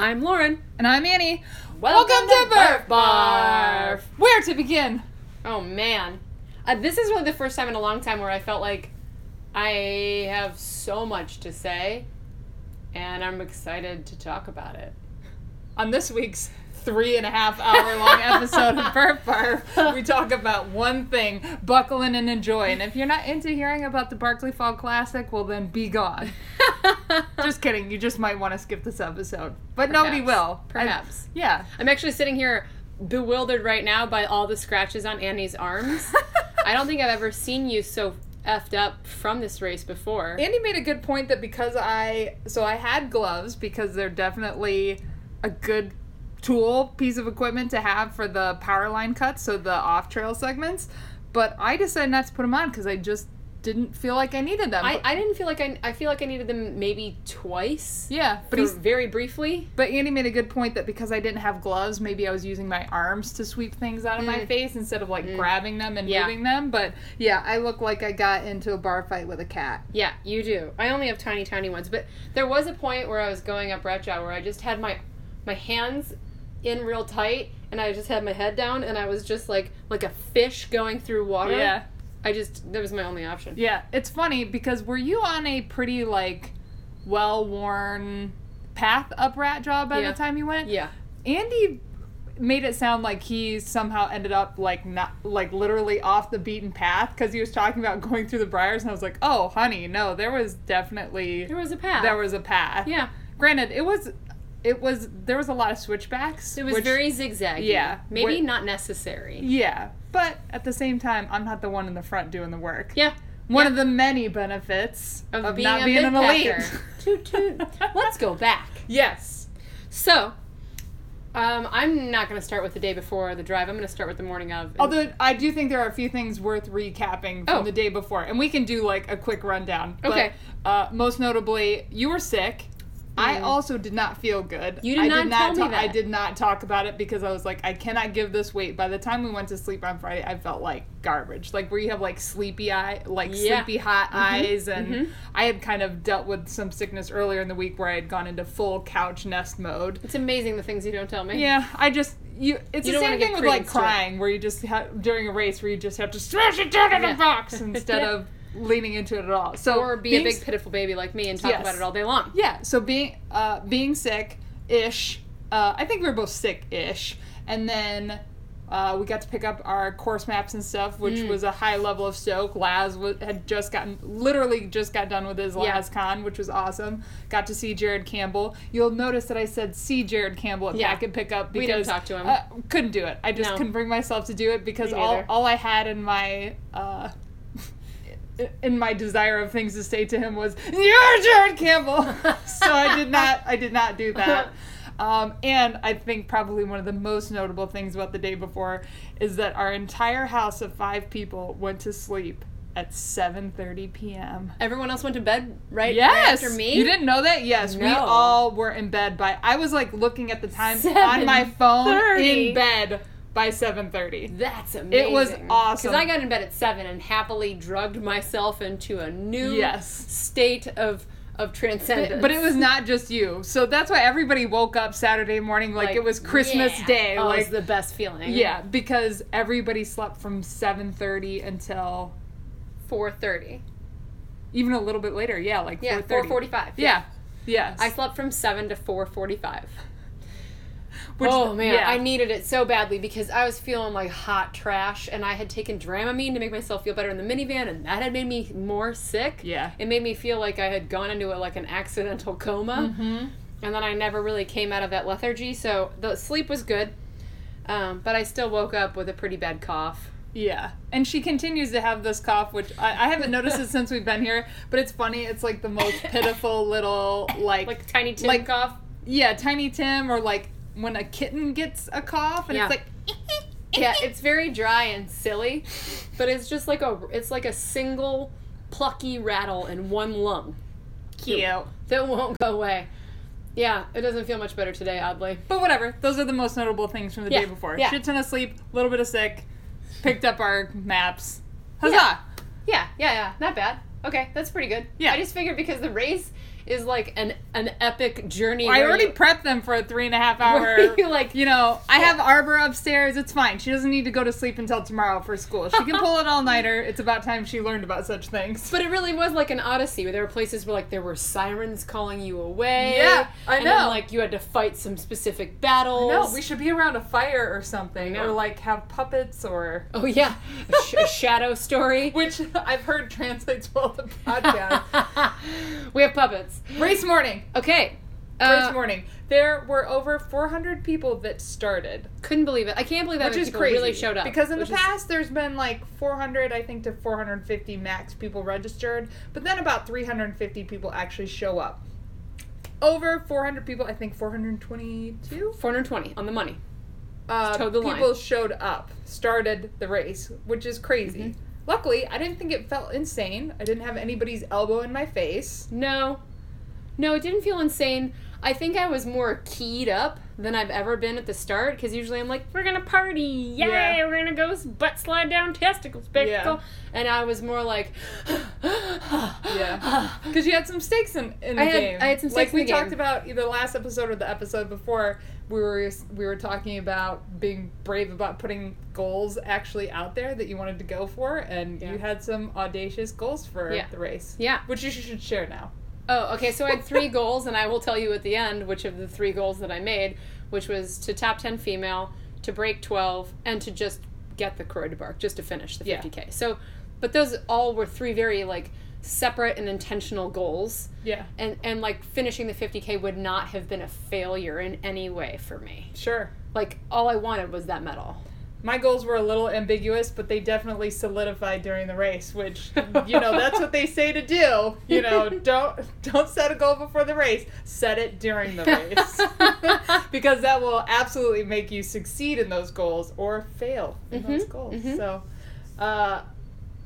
I'm Lauren. And I'm Annie. Welcome to Barf Barf. Where to begin? Oh man, uh, this is really the first time in a long time where I felt like I have so much to say, and I'm excited to talk about it. On this week's three and a half hour long episode of Barf Barf, we talk about one thing buckle in and enjoy. And if you're not into hearing about the Barkley Fall Classic, well, then be gone. just kidding. You just might want to skip this episode. But nobody Perhaps. will. I- Perhaps. yeah. I'm actually sitting here bewildered right now by all the scratches on Annie's arms. I don't think I've ever seen you so effed up from this race before. Andy made a good point that because I so I had gloves because they're definitely a good tool piece of equipment to have for the power line cuts, so the off trail segments. But I decided not to put them on because I just didn't feel like I needed them. I, I didn't feel like I, I feel like I needed them maybe twice. yeah, but he's very briefly. but Andy made a good point that because I didn't have gloves, maybe I was using my arms to sweep things out of my Mm. face instead of like grabbing them and Yeah. moving them. But yeah, I look like I got into a bar fight with a cat. Yeah, you do. I only have tiny, tiny ones, but there was a point where I was going up Rat Jaw where I just had my my hands in real tight, and I just had my head down, and I was just like like a fish going through water. Yeah. I just that was my only option. Yeah, it's funny because were you on a pretty like well worn path up Rat Jaw by Yeah. the time you went? Yeah. Andy made it sound like he somehow ended up like not like literally off the beaten path because he was talking about going through the briars and I was like, oh honey, no, there was definitely There was a path. there was a path. Yeah. Granted, it was it was there was a lot of switchbacks. It was which- very zigzaggy. Yeah. Maybe Wh- not necessary. yeah, but at the same time, I'm not the one in the front doing the work. Yeah. One Yeah. of the many benefits Of, of, being not a being an elite. toot toot. Let's go back. yes. So, um, I'm not going to start with the day before the drive. I'm going to start with the morning of. Although I do think there are a few things worth recapping from Oh. the day before, and we can do like a quick rundown. But, Okay. Uh, most notably, you were sick. I also did not feel good. Mm. You did I not did tell not me ta- I did not talk about it because I was like, I cannot give this weight. By the time we went to sleep on Friday, I felt like garbage. Like where you have like sleepy eye, like Yeah. sleepy hot eyes, and mhm. I had kind of dealt with some sickness earlier in the week where I had gone into full couch nest mode. it's amazing the things you don't tell me. Yeah, I just you. It's You the same thing with like credence to it. crying, where you just have during a race where you just have to smash it down in Yeah. a box instead Yeah. of leaning into it at all. So Or be a big pitiful baby like me and talk Yes. about it all day long. yeah. So being uh being sick ish. Uh, I think we were both sick ish, and then. Uh, we got to pick up our course maps and stuff, which Mm. was a high level of soak. Laz wa had just gotten, literally just got done with his Yeah. Which was awesome. Got to see Jared Campbell. You'll notice that I said see Jared Campbell at Yeah. pack and pick up We because didn't talk to him. Uh, couldn't do it. I just No. couldn't bring myself to do it because all, all I had in my uh, in my desire of things to say to him was "You're Jared Campbell," so I did not I did not do that. Um, and I think probably one of the most notable things about the day before is that our entire house of five people went to sleep at 7:30 p.m. Everyone else went to bed right, Yes. after me. You didn't know that? Yes. We all were in bed by I was like looking at the time on my phone in bed by 7:30. That's amazing. It was awesome. Because I got in bed at seven and happily drugged myself into a new Yes. state of of transcendence. But it was not just you. So that's why everybody woke up Saturday morning like, it was Christmas yeah. Day. Oh, like it's the best feeling. yeah, because everybody slept from 7:30 until four thirty. even a little bit later. Yeah, like Yeah, 4:30. four forty-five. Yeah. Yes. I slept from seven to four forty-five. Which- oh man, yeah. I needed it so badly because I was feeling like hot trash, and I had taken Dramamine to make myself feel better in the minivan, and that had made me more sick. Yeah. it made me feel like I had gone into a, like an accidental coma, Mhm. and then I never really came out of that lethargy. So the sleep was good, um, but I still woke up with a pretty bad cough. Yeah. And she continues to have this cough, which I, I haven't noticed it since we've been here, but it's funny. It's like the most pitiful little, like, Like tiny Tim Like- cough. yeah, Tiny Tim, or like when a kitten gets a cough and Yeah. it's like, yeah, it's very dry and silly, but it's just like a it's like a single plucky rattle in one lung. cute. That won't go away. Yeah, it doesn't feel much better today, oddly. But whatever. Those are the most notable things from the Yeah, day before. yeah. Shit ton of sleep, a little bit of sick, picked up our maps. Huzzah! Yeah. Yeah, yeah, yeah. Not bad. Okay, that's pretty good. Yeah. I just figured because the race is like an an epic journey. I already you- prepped them for a three and a half hour. You, like- you know, I oh. have Arbor upstairs. It's fine. She doesn't need to go to sleep until tomorrow for school. She can pull an all nighter. It's about time she learned about such things. But it really was like an odyssey where there were places where like there were sirens calling you away. Yeah, I and Then, know. like you had to fight some specific battles. No, we should be around a fire or something, or like have puppets, or Oh yeah, a, sh- a shadow story. which I've heard translates well to podcast. we have puppets. Race morning. Okay. Race Uh, morning. There were over 400 people that started, couldn't believe it. I can't believe that many people crazy. really showed up. Because in the which is- past, there's been like 400, I think, to 450 max people registered, but then about 350 people actually show up. Over 400 people, I think 422 420 on the money. uh, the people line. showed up, started the race, which is crazy. Mm-hmm. Luckily, I didn't think it felt insane. I didn't have anybody's elbow in my face. No, no, it didn't feel insane. I think I was more keyed up than I've ever been at the start because usually I'm like, we're gonna party, yay, Yeah. we're gonna go butt slide down testicles, spectacle. And I was more like, Yeah. Because you had some stakes in, in the I had- game. I had some like stakes in we the talked game. about either last episode or the episode before. We were we were talking about being brave about putting goals actually out there that you wanted to go for, and Yeah. you had some audacious goals for Yeah. the race. Yeah. which you should share now. Oh, okay. So I had three goals, and I will tell you at the end which of the three goals that I made, which was to top 10 female, to break 12, and to just get the Croix de Bark, just to finish the Yeah. 50K. So, but those all were three very, like, separate and intentional goals. Yeah, And, and like, finishing the 50K would not have been a failure in any way for me. sure. Like, all I wanted was that medal. My goals were a little ambiguous, but they definitely solidified during the race, which you know that's what they say to do. You know, don't don't set a goal before the race. Set it during the race. because that will absolutely make you succeed in those goals or fail in those Mhm, goals. mhm. So uh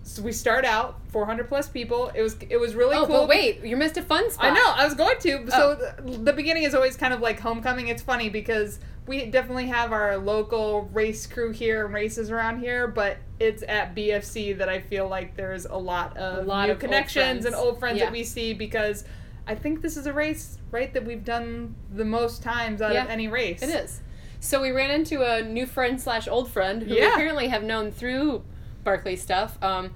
so we start out 400 plus people. It was it was really Oh, cool. but wait, you missed a fun spot. I know. I was going to. So Oh. the, the beginning is always kind of like homecoming. It's funny because we definitely have our local race crew here and races around here, but it's at BFC that I feel like there's a lot of A lot new of old connections and old friends Yeah. that we see because I think this is a race, right, that we've done the most times out Yeah, of any race. It is. So we ran into a new friend slash old friend who we apparently have known through Barkley stuff. Um,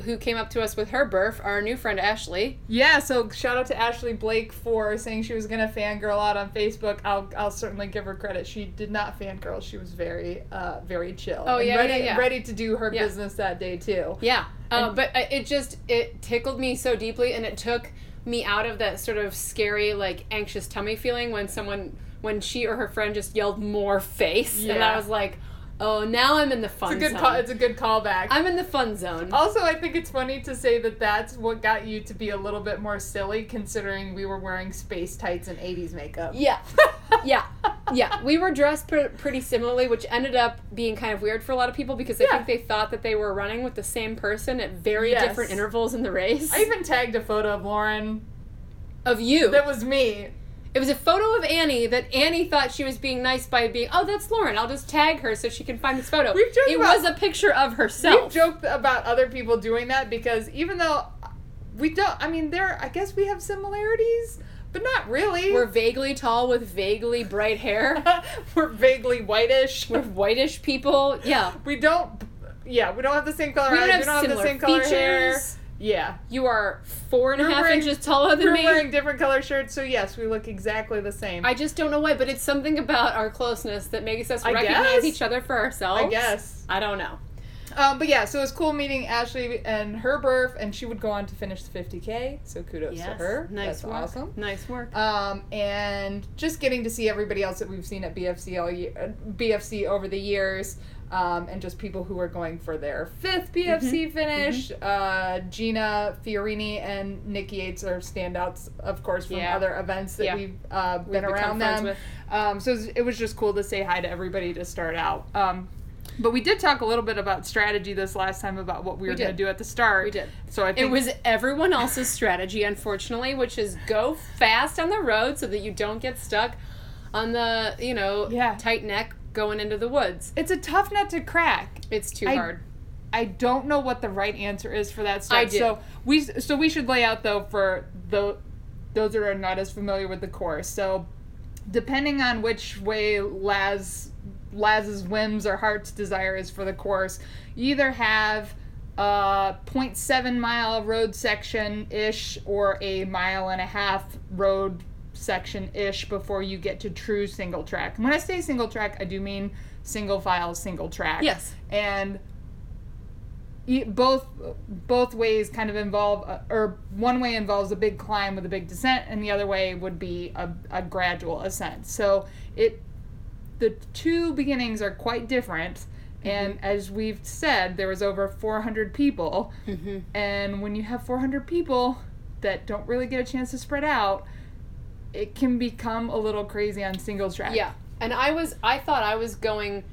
who came up to us with her birth? Our new friend Ashley. Yeah, so shout out to Ashley Blake for saying she was gonna fangirl out on Facebook. I'll I'll certainly give her credit. She did not fangirl. She was very uh very chill. Oh, yeah, ready, yeah, yeah. ready to do her Yeah. business that day too. Yeah. Uh, And- but uh, it just it tickled me so deeply, and it took me out of that sort of scary, like anxious tummy feeling when someone when she or her friend just yelled more face, and I was like, oh, now I'm in the fun. It's a good zone. call. It's a good callback. I'm in the fun zone. also, I think it's funny to say that that's what got you to be a little bit more silly, considering we were wearing space tights and '80s makeup. Yeah. yeah. Yeah. We were dressed pr- pretty similarly, which ended up being kind of weird for a lot of people because I Yeah. think they thought that they were running with the same person at very Yes. different intervals in the race. I even tagged a photo of Lauren. of you. That was me. It was a photo of Annie that Annie thought she was being nice by being, oh, that's Lauren. I'll just tag her so she can find this photo. We've joked it about- was a picture of herself. We've joked about other people doing that because even though we don't, I mean, there, I guess we have similarities, but not really. We're vaguely tall with vaguely bright hair. We're vaguely whitish. We're whitish people. Yeah. we don't, yeah, we don't have the same color We eyes. don't have we don't have the same color hair. Yeah. You are four and a We're half wearing- inches taller than We're me. wearing different color shirts, so yes, we look exactly the same. I just don't know why, but it's something about our closeness that makes us I recognize guess. each other for ourselves. I guess. I don't know. Um, but yeah, so it was cool meeting Ashley and her birth, and she would go on to finish the 50K, so kudos to her. Nice That's work. awesome. Nice work. Um, and just getting to see everybody else that we've seen at BFC all year, uh, BFC over the years, um, and just people who are going for their fifth BFC Mm-hmm. finish. Uh, Gina Fiorini and Nikki Yates are standouts, of course, from Yeah. other events that Yeah. we've uh, We've been around them. Um, so it was, just cool to say hi to everybody to start out. Um, but we did talk a little bit about strategy this last time about what we were going to do at the start. We did. So I think It was everyone else's strategy, unfortunately, which is go fast on the road so that you don't get stuck on the, you know, Yeah. tight neck going into the woods. it's a tough nut to crack. It's too I- hard. I don't know what the right answer is for that start. I do. So we so we should lay out though for the those that are not as familiar with the course. So, depending on which way Laz Laz's whims or heart's desire is for the course, you either have a 0.7 mile road section ish or a mile and a half road section ish before you get to true single track. And when I say single track, I do mean single file, single track. Yes. And both both ways kind of involve, uh, or one way involves a big climb with a big descent, and the other way would be a, a gradual ascent. So it the two beginnings are quite different. And as we've said, there was over 400 people. Mm-hmm. And when you have 400 people that don't really get a chance to spread out, it can become a little crazy on single track. Yeah. And I was I thought I was going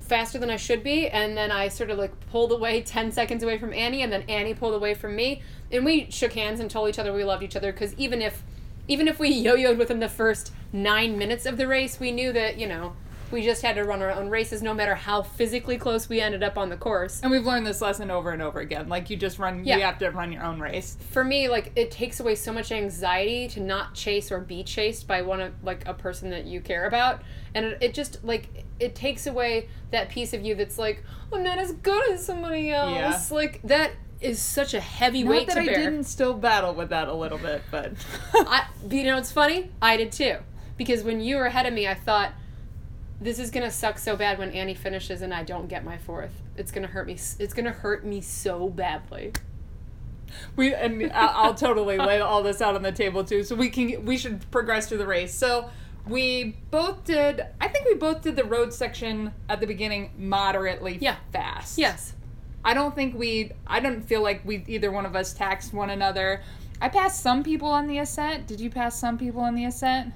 faster than I should be and then I sort of like pulled away 10 seconds away from Annie and then Annie pulled away from me and we shook hands and told each other we loved each other cuz even if even if we yo-yoed within the first 9 minutes of the race, we knew that, you know, we just had to run our own races no matter how physically close we ended up on the course. And we've learned this lesson over and over again. Like you just run, Yeah. you have to run your own race. for me like it takes away so much anxiety to not chase or be chased by one of like a person that you care about and it, it just like it takes away that piece of you that's like i'm not as good as somebody else Yeah. like that is such a heavy weight. Not weight that I didn't still battle with that a little bit, but I, you know what's funny i did too because when you were ahead of me i thought this is gonna suck so bad when annie finishes and i don't get my fourth it's gonna hurt me it's gonna hurt me so badly we and I'll, totally lay all this out on the table too, so we can we should progress through the race. So we both did. I think we both did the road section at the beginning moderately Yeah. fast. yes I don't think we. I don't feel like we either one of us taxed one another. I passed some people on the ascent. Did you pass some people on the ascent?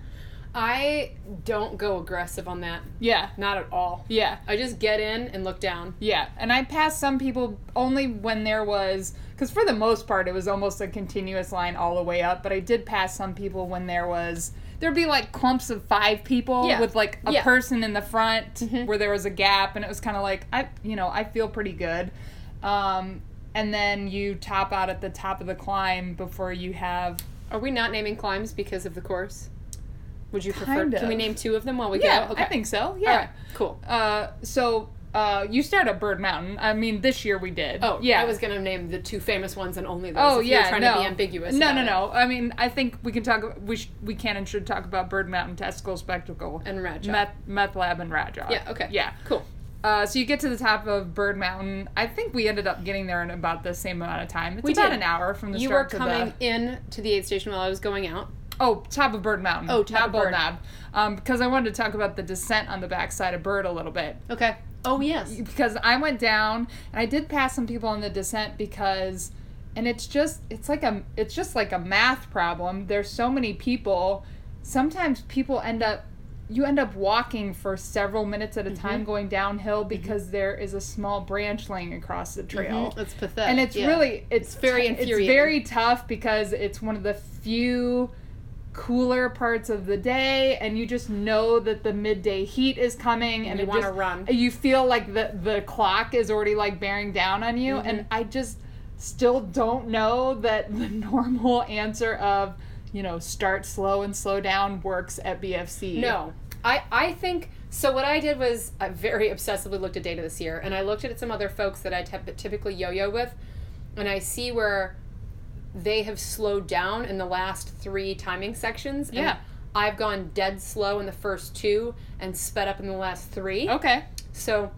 I don't go aggressive on that Yeah. not at all Yeah. I just get in and look down. Yeah, and I passed some people only when there was, because for the most part it was almost a continuous line all the way up. But I did pass some people when there was, there'd be like clumps of five people Yeah. with like a Yeah. person in the front Mhm. where there was a gap, and it was kind of like I, you know, I feel pretty good. Um, and then you top out at the top of the climb before you have. Are we not naming climbs because of the course? Would you prefer? Kind Can we name two of them while we Yeah, go? Okay. I think so. Yeah. All right. Cool. Uh, so. Uh, you start at Bird Mountain. I mean, this year we did. Oh, yeah. I was gonna name the two famous ones and only those. Oh if yeah, you were trying no. to be ambiguous. No, about no, it. no. I mean, I think we can talk. We sh- we can and should talk about Bird Mountain Testicle Spectacle And Rat Jaw. Meth, meth Lab and Rat Jaw. Yeah. Okay. Yeah. Cool. Uh, so you get to the top of Bird Mountain. I think we ended up getting there in about the same amount of time. It's We about did. an hour from the You were start to coming the in to the aid station while I was going out. Oh top of Bird Mountain. Oh, top not of Bird. Knob. Um, because I wanted to talk about the descent on the backside of Bird a little bit. Okay. Oh yes. because I went down and I did pass some people on the descent because and it's just it's like a it's just like a math problem. There's so many people. Sometimes people end up you end up walking for several minutes at a time going downhill because there is a small branch laying across the trail. Mhm. It's pathetic. And it's yeah. really it's, It's very t- It's very tough because it's one of the few cooler parts of the day and you just know that the midday heat is coming and you wanna run. you feel like the the clock is already like bearing down on you Mm-hmm. and I just still don't know that the normal answer of you know start slow and slow down works at BFC. No, I I think so. What I did was I very obsessively looked at data this year, and I looked at some other folks that I typically yo-yo with, and I see where they have slowed down in the last three timing sections. and Yeah. I've gone dead slow in the first two and sped up in the last three. Okay. So,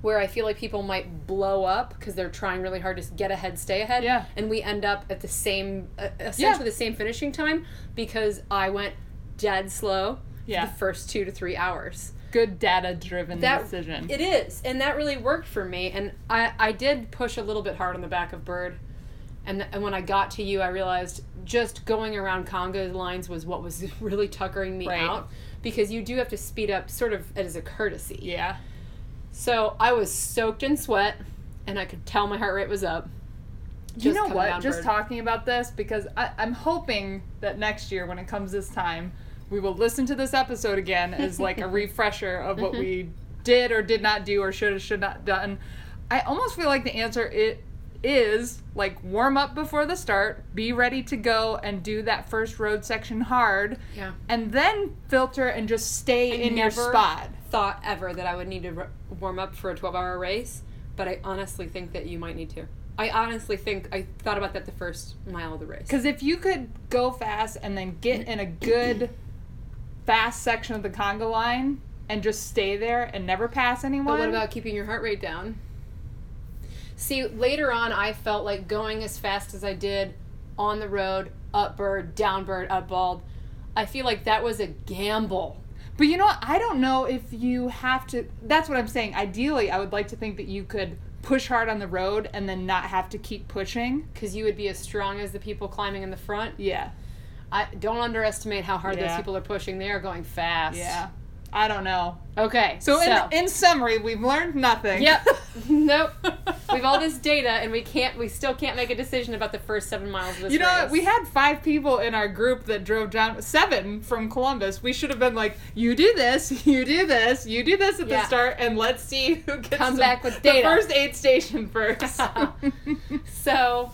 where I feel like people might blow up because they're trying really hard to get ahead, stay ahead, Yeah. and we end up at the same, uh, essentially the same finishing time because I went dead slow Yeah. the first two to three hours. Good data driven decision. it is, and that really worked for me. And I I did push a little bit hard on the back of Bird, and th- and when I got to you, I realized just going around conga lines was what was really tuckering me Right. out because you do have to speed up sort of as a courtesy. yeah. So I was soaked in sweat, and I could tell my heart rate was up. you know what? down Just talking about this because I, I'm hoping that next year, when it comes this time, we will listen to this episode again as like a refresher of what mm-hmm. we did or did not do or should or should not done. I almost feel like the answer it is like warm up before the start, be ready to go and do that first road section hard, Yeah. and then filter and just stay in your spot. Thought ever that I would need to r- warm up for a 12 hour race, but I honestly think that you might need to. I honestly think I thought about that the first mile of the race. Because if you could go fast and then get in a good fast section of the conga line and just stay there and never pass anyone. But what about keeping your heart rate down? See, later on, I felt like going as fast as I did on the road, up bird, down bird, up bald. I feel like that was a gamble. But you know what? I don't know if you have to. That's what I'm saying. Ideally, I would like to think that you could push hard on the road and then not have to keep pushing. Because you would be as strong as the people climbing in the front. Yeah. I don't underestimate how hard Yeah. those people are pushing. They are going fast. Yeah. I don't know. Okay. So, In, in summary, we've learned nothing. Yep. nope. We've all this data, and we can't. We still can't make a decision about the first seven miles of this You know what? race. We had five people in our group that drove down, seven from Columbus. We should have been like, you do this, you do this, you do this at Yeah. the start, and let's see who gets Come the- back with the data. first aid station first. So,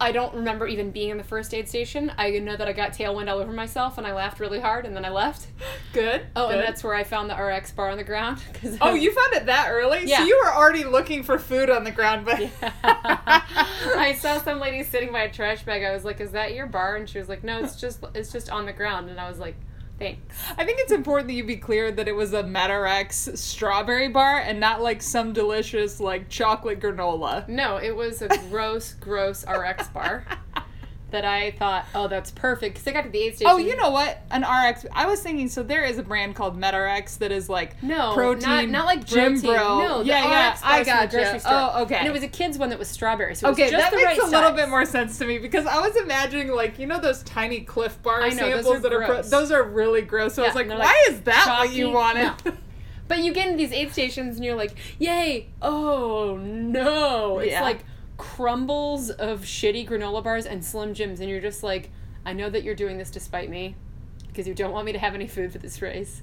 I don't remember even being in the first aid station. I know that I got tailwind all over myself, and I laughed really hard, and then I left. Good. Oh, and that's where I found the RX bar on the ground. 'cause Oh, I- you found it that early? Yeah. So you were already looking for food on the ground, but I saw some lady sitting by a trash bag. I was like, "Is that your bar?" And she was like, "No, it's just it's just on the ground." And I was like, "Thanks." I think it's important that you be clear that it was a Metarex strawberry bar and not like some delicious like chocolate granola. No, it was a gross, gross RX bar that I thought, "Oh, that's perfect." Because I got to the aid oh, station. Oh, you know what? An RX. I was thinking. So there is a brand called Metarex that is like No, protein, not, not like gym protein. bro. No, yeah, yeah. I bars from the got grocery you. store. Oh, okay. And it was a kid's one that was strawberry. So it was Okay, just that makes right a little bit more sense to me because I was imagining like you know those tiny Clif Bar know, those samples are that are pro- those are really gross. So I was like, why like, is that what you wanted? No. But you get into these aid stations and you're like, "Yay! Oh no!" It's Yeah. like crumbles of shitty granola bars and Slim Jims, and you're just like, "I know that you're doing this despite me, because you don't want me to have any food for this race."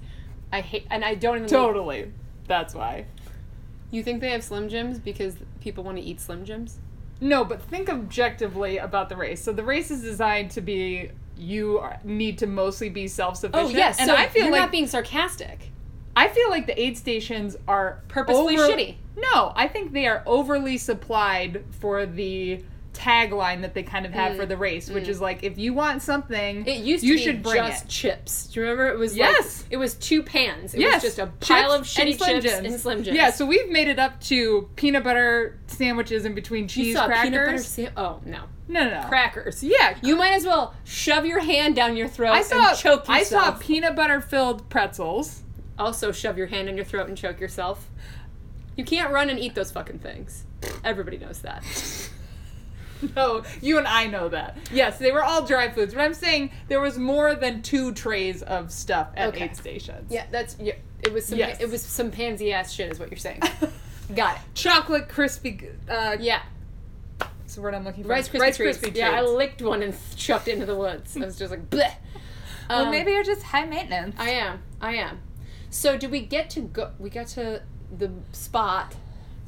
I hate, and I don't even. totally. That's why. You think they have Slim Jims because people want to eat Slim Jims? No, but think objectively about the race. So the race is designed to be you are, need to mostly be self sufficient. Oh yes, and so I feel you're like not being sarcastic. I feel like the aid stations are purposely over- shitty. No, I think they are overly supplied for the tagline that they kind of have Mm, for the race, which is like if you want something, It used to you be should bring just it. chips. Do you remember? It was Yes. like, it was two pans. It yes, was just a pile chips of and shitty Slim chips Jims. and Slim Jims. Yeah, so we've made it up to peanut butter sandwiches in between you cheese saw crackers. peanut butter. Sa- oh no, no, no, no. crackers. Yeah, You might as well shove your hand down your throat I saw and choke I saw peanut butter filled pretzels. also shove your hand in your throat and choke yourself. You can't run and eat those fucking things. Everybody knows that. No, you and I know that. Yes, they were all dry foods, but I'm saying there was more than two trays of stuff at Okay. aid stations. Yeah, that's yeah. It was some. Yes. It was some pansy ass shit, is what you're saying. Got it. Chocolate crispy. Uh, Yeah, That's the word I'm looking for? Rice Krispie Rice treats. Krispie Yeah, I licked one and chucked it into the woods. I was just like, bleh. well, Um, maybe you're just high maintenance. I am. I am. So, do we get to go? We got to the spot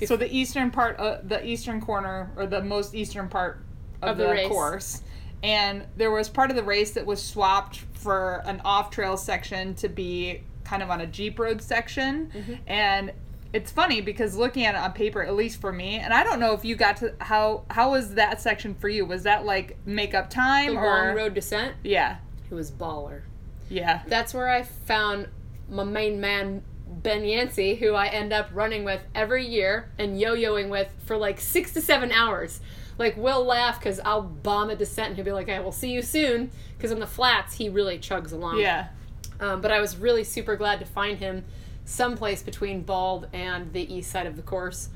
so the eastern part, uh, the eastern corner, or the most eastern part of, Of the the, course, and there was part of the race that was swapped for an off-trail section to be kind of on a jeep road section, Mm-hmm. and it's funny because looking at it on paper, at least for me, and I don't know if you got to how how was that section for you? Was that like make up the time or long road descent. Yeah, It was baller. yeah. That's where I found my main man Ben Yancey, who I end up running with every year and yo-yoing with for like six to seven hours. Like we'll laugh because I'll bomb a descent and he'll be like, "I will see you soon." Because in the flats he really chugs along. Yeah. Um, but I was really super glad to find him someplace between Bald and the east side of the course.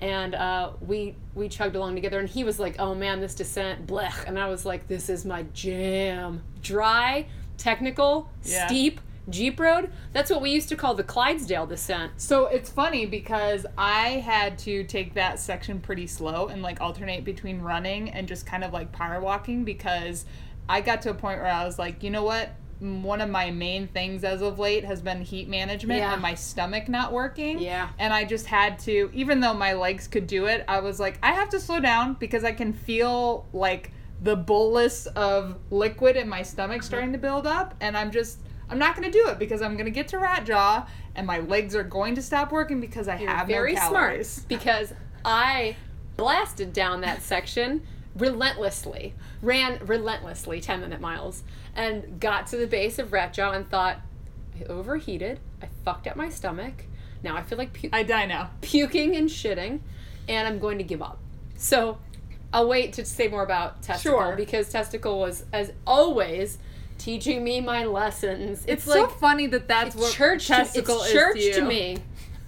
And uh, we we chugged along together, and he was like, "Oh man, this descent, blech," and I was like, "This is my jam." Dry, technical, Yeah. steep, jeep road. That's what we used to call the Clydesdale descent. So it's funny because I had to take that section pretty slow and like alternate between running and just kind of like power walking because I got to a point where I was like, you know what? one of my main things as of late has been heat management Yeah. and my stomach not working. Yeah. And I just had to, even though my legs could do it, I was like, I have to slow down because I can feel like the bolus of liquid in my stomach uh-huh. starting to build up. And I'm just, I'm not going to do it because I'm going to get to rat jaw and my legs are going to stop working because I You're have very no smart because I blasted down that section relentlessly, ran relentlessly 10 minute miles, and got to the base of Ratjaw and thought, I overheated, I fucked up my stomach, now I feel like pu- I die now. puking and shitting, and I'm going to give up. So I'll wait to say more about Testicle Sure. because Testicle was, as always, teaching me my lessons. It's, It's, like so funny that that's what church to, testicle it's is church to, to me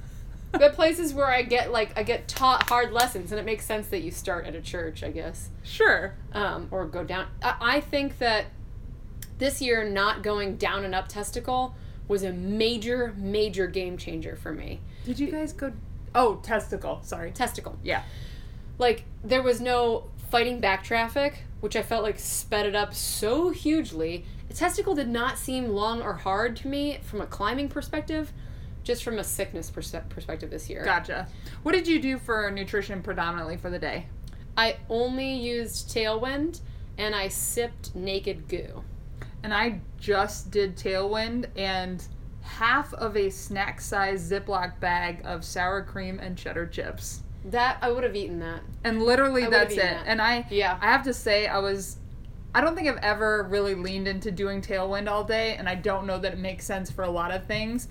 the places where i get like i get taught hard lessons and it makes sense that you start at a church i guess Sure. um, or go down I, I think that this year not going down and up testicle was a major major game changer for me Did you guys go? Oh, testicle. Sorry. testicle Yeah. like there was no fighting back traffic which i felt like sped it up so hugely testicle did not seem long or hard to me from a climbing perspective just from a sickness perse- perspective this year Gotcha. What did you do for nutrition predominantly for the day? I only used Tailwind and I sipped Naked Goo. And I just did Tailwind and half of a snack size Ziploc bag of sour cream and cheddar chips. That I would have eaten that. And literally that's it. that. And I Yeah. I have to say I was I don't think I've ever really leaned into doing Tailwind all day and I don't know that it makes sense for a lot of things.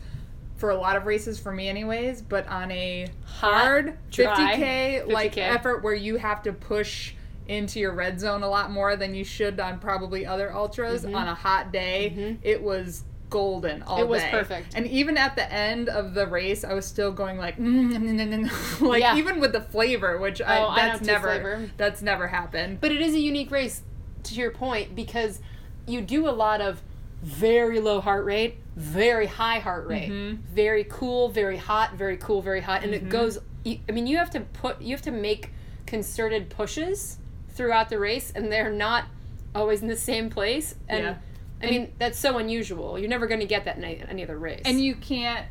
For a lot of races for me anyways, but on a hard dry 50k like 50K. effort where you have to push into your red zone a lot more than you should on probably other ultras on a hot day, Mhm. it was golden all day. It was day. perfect. And even at the end of the race, I was still going like, mm, mm, mm, like Yeah. even with the flavor, which Oh, I, I that's don't never flavor. that's never happened. But it is a unique race, to your point, because you do a lot of very low heart rate, very high heart rate, Mhm. very cool, very hot, very cool, very hot, and Mhm. it goes. I mean, you have to put, you have to make concerted pushes throughout the race, and they're not always in the same place. And Yeah. I mean, that's so unusual. You're never going to get that in any other race. And you can't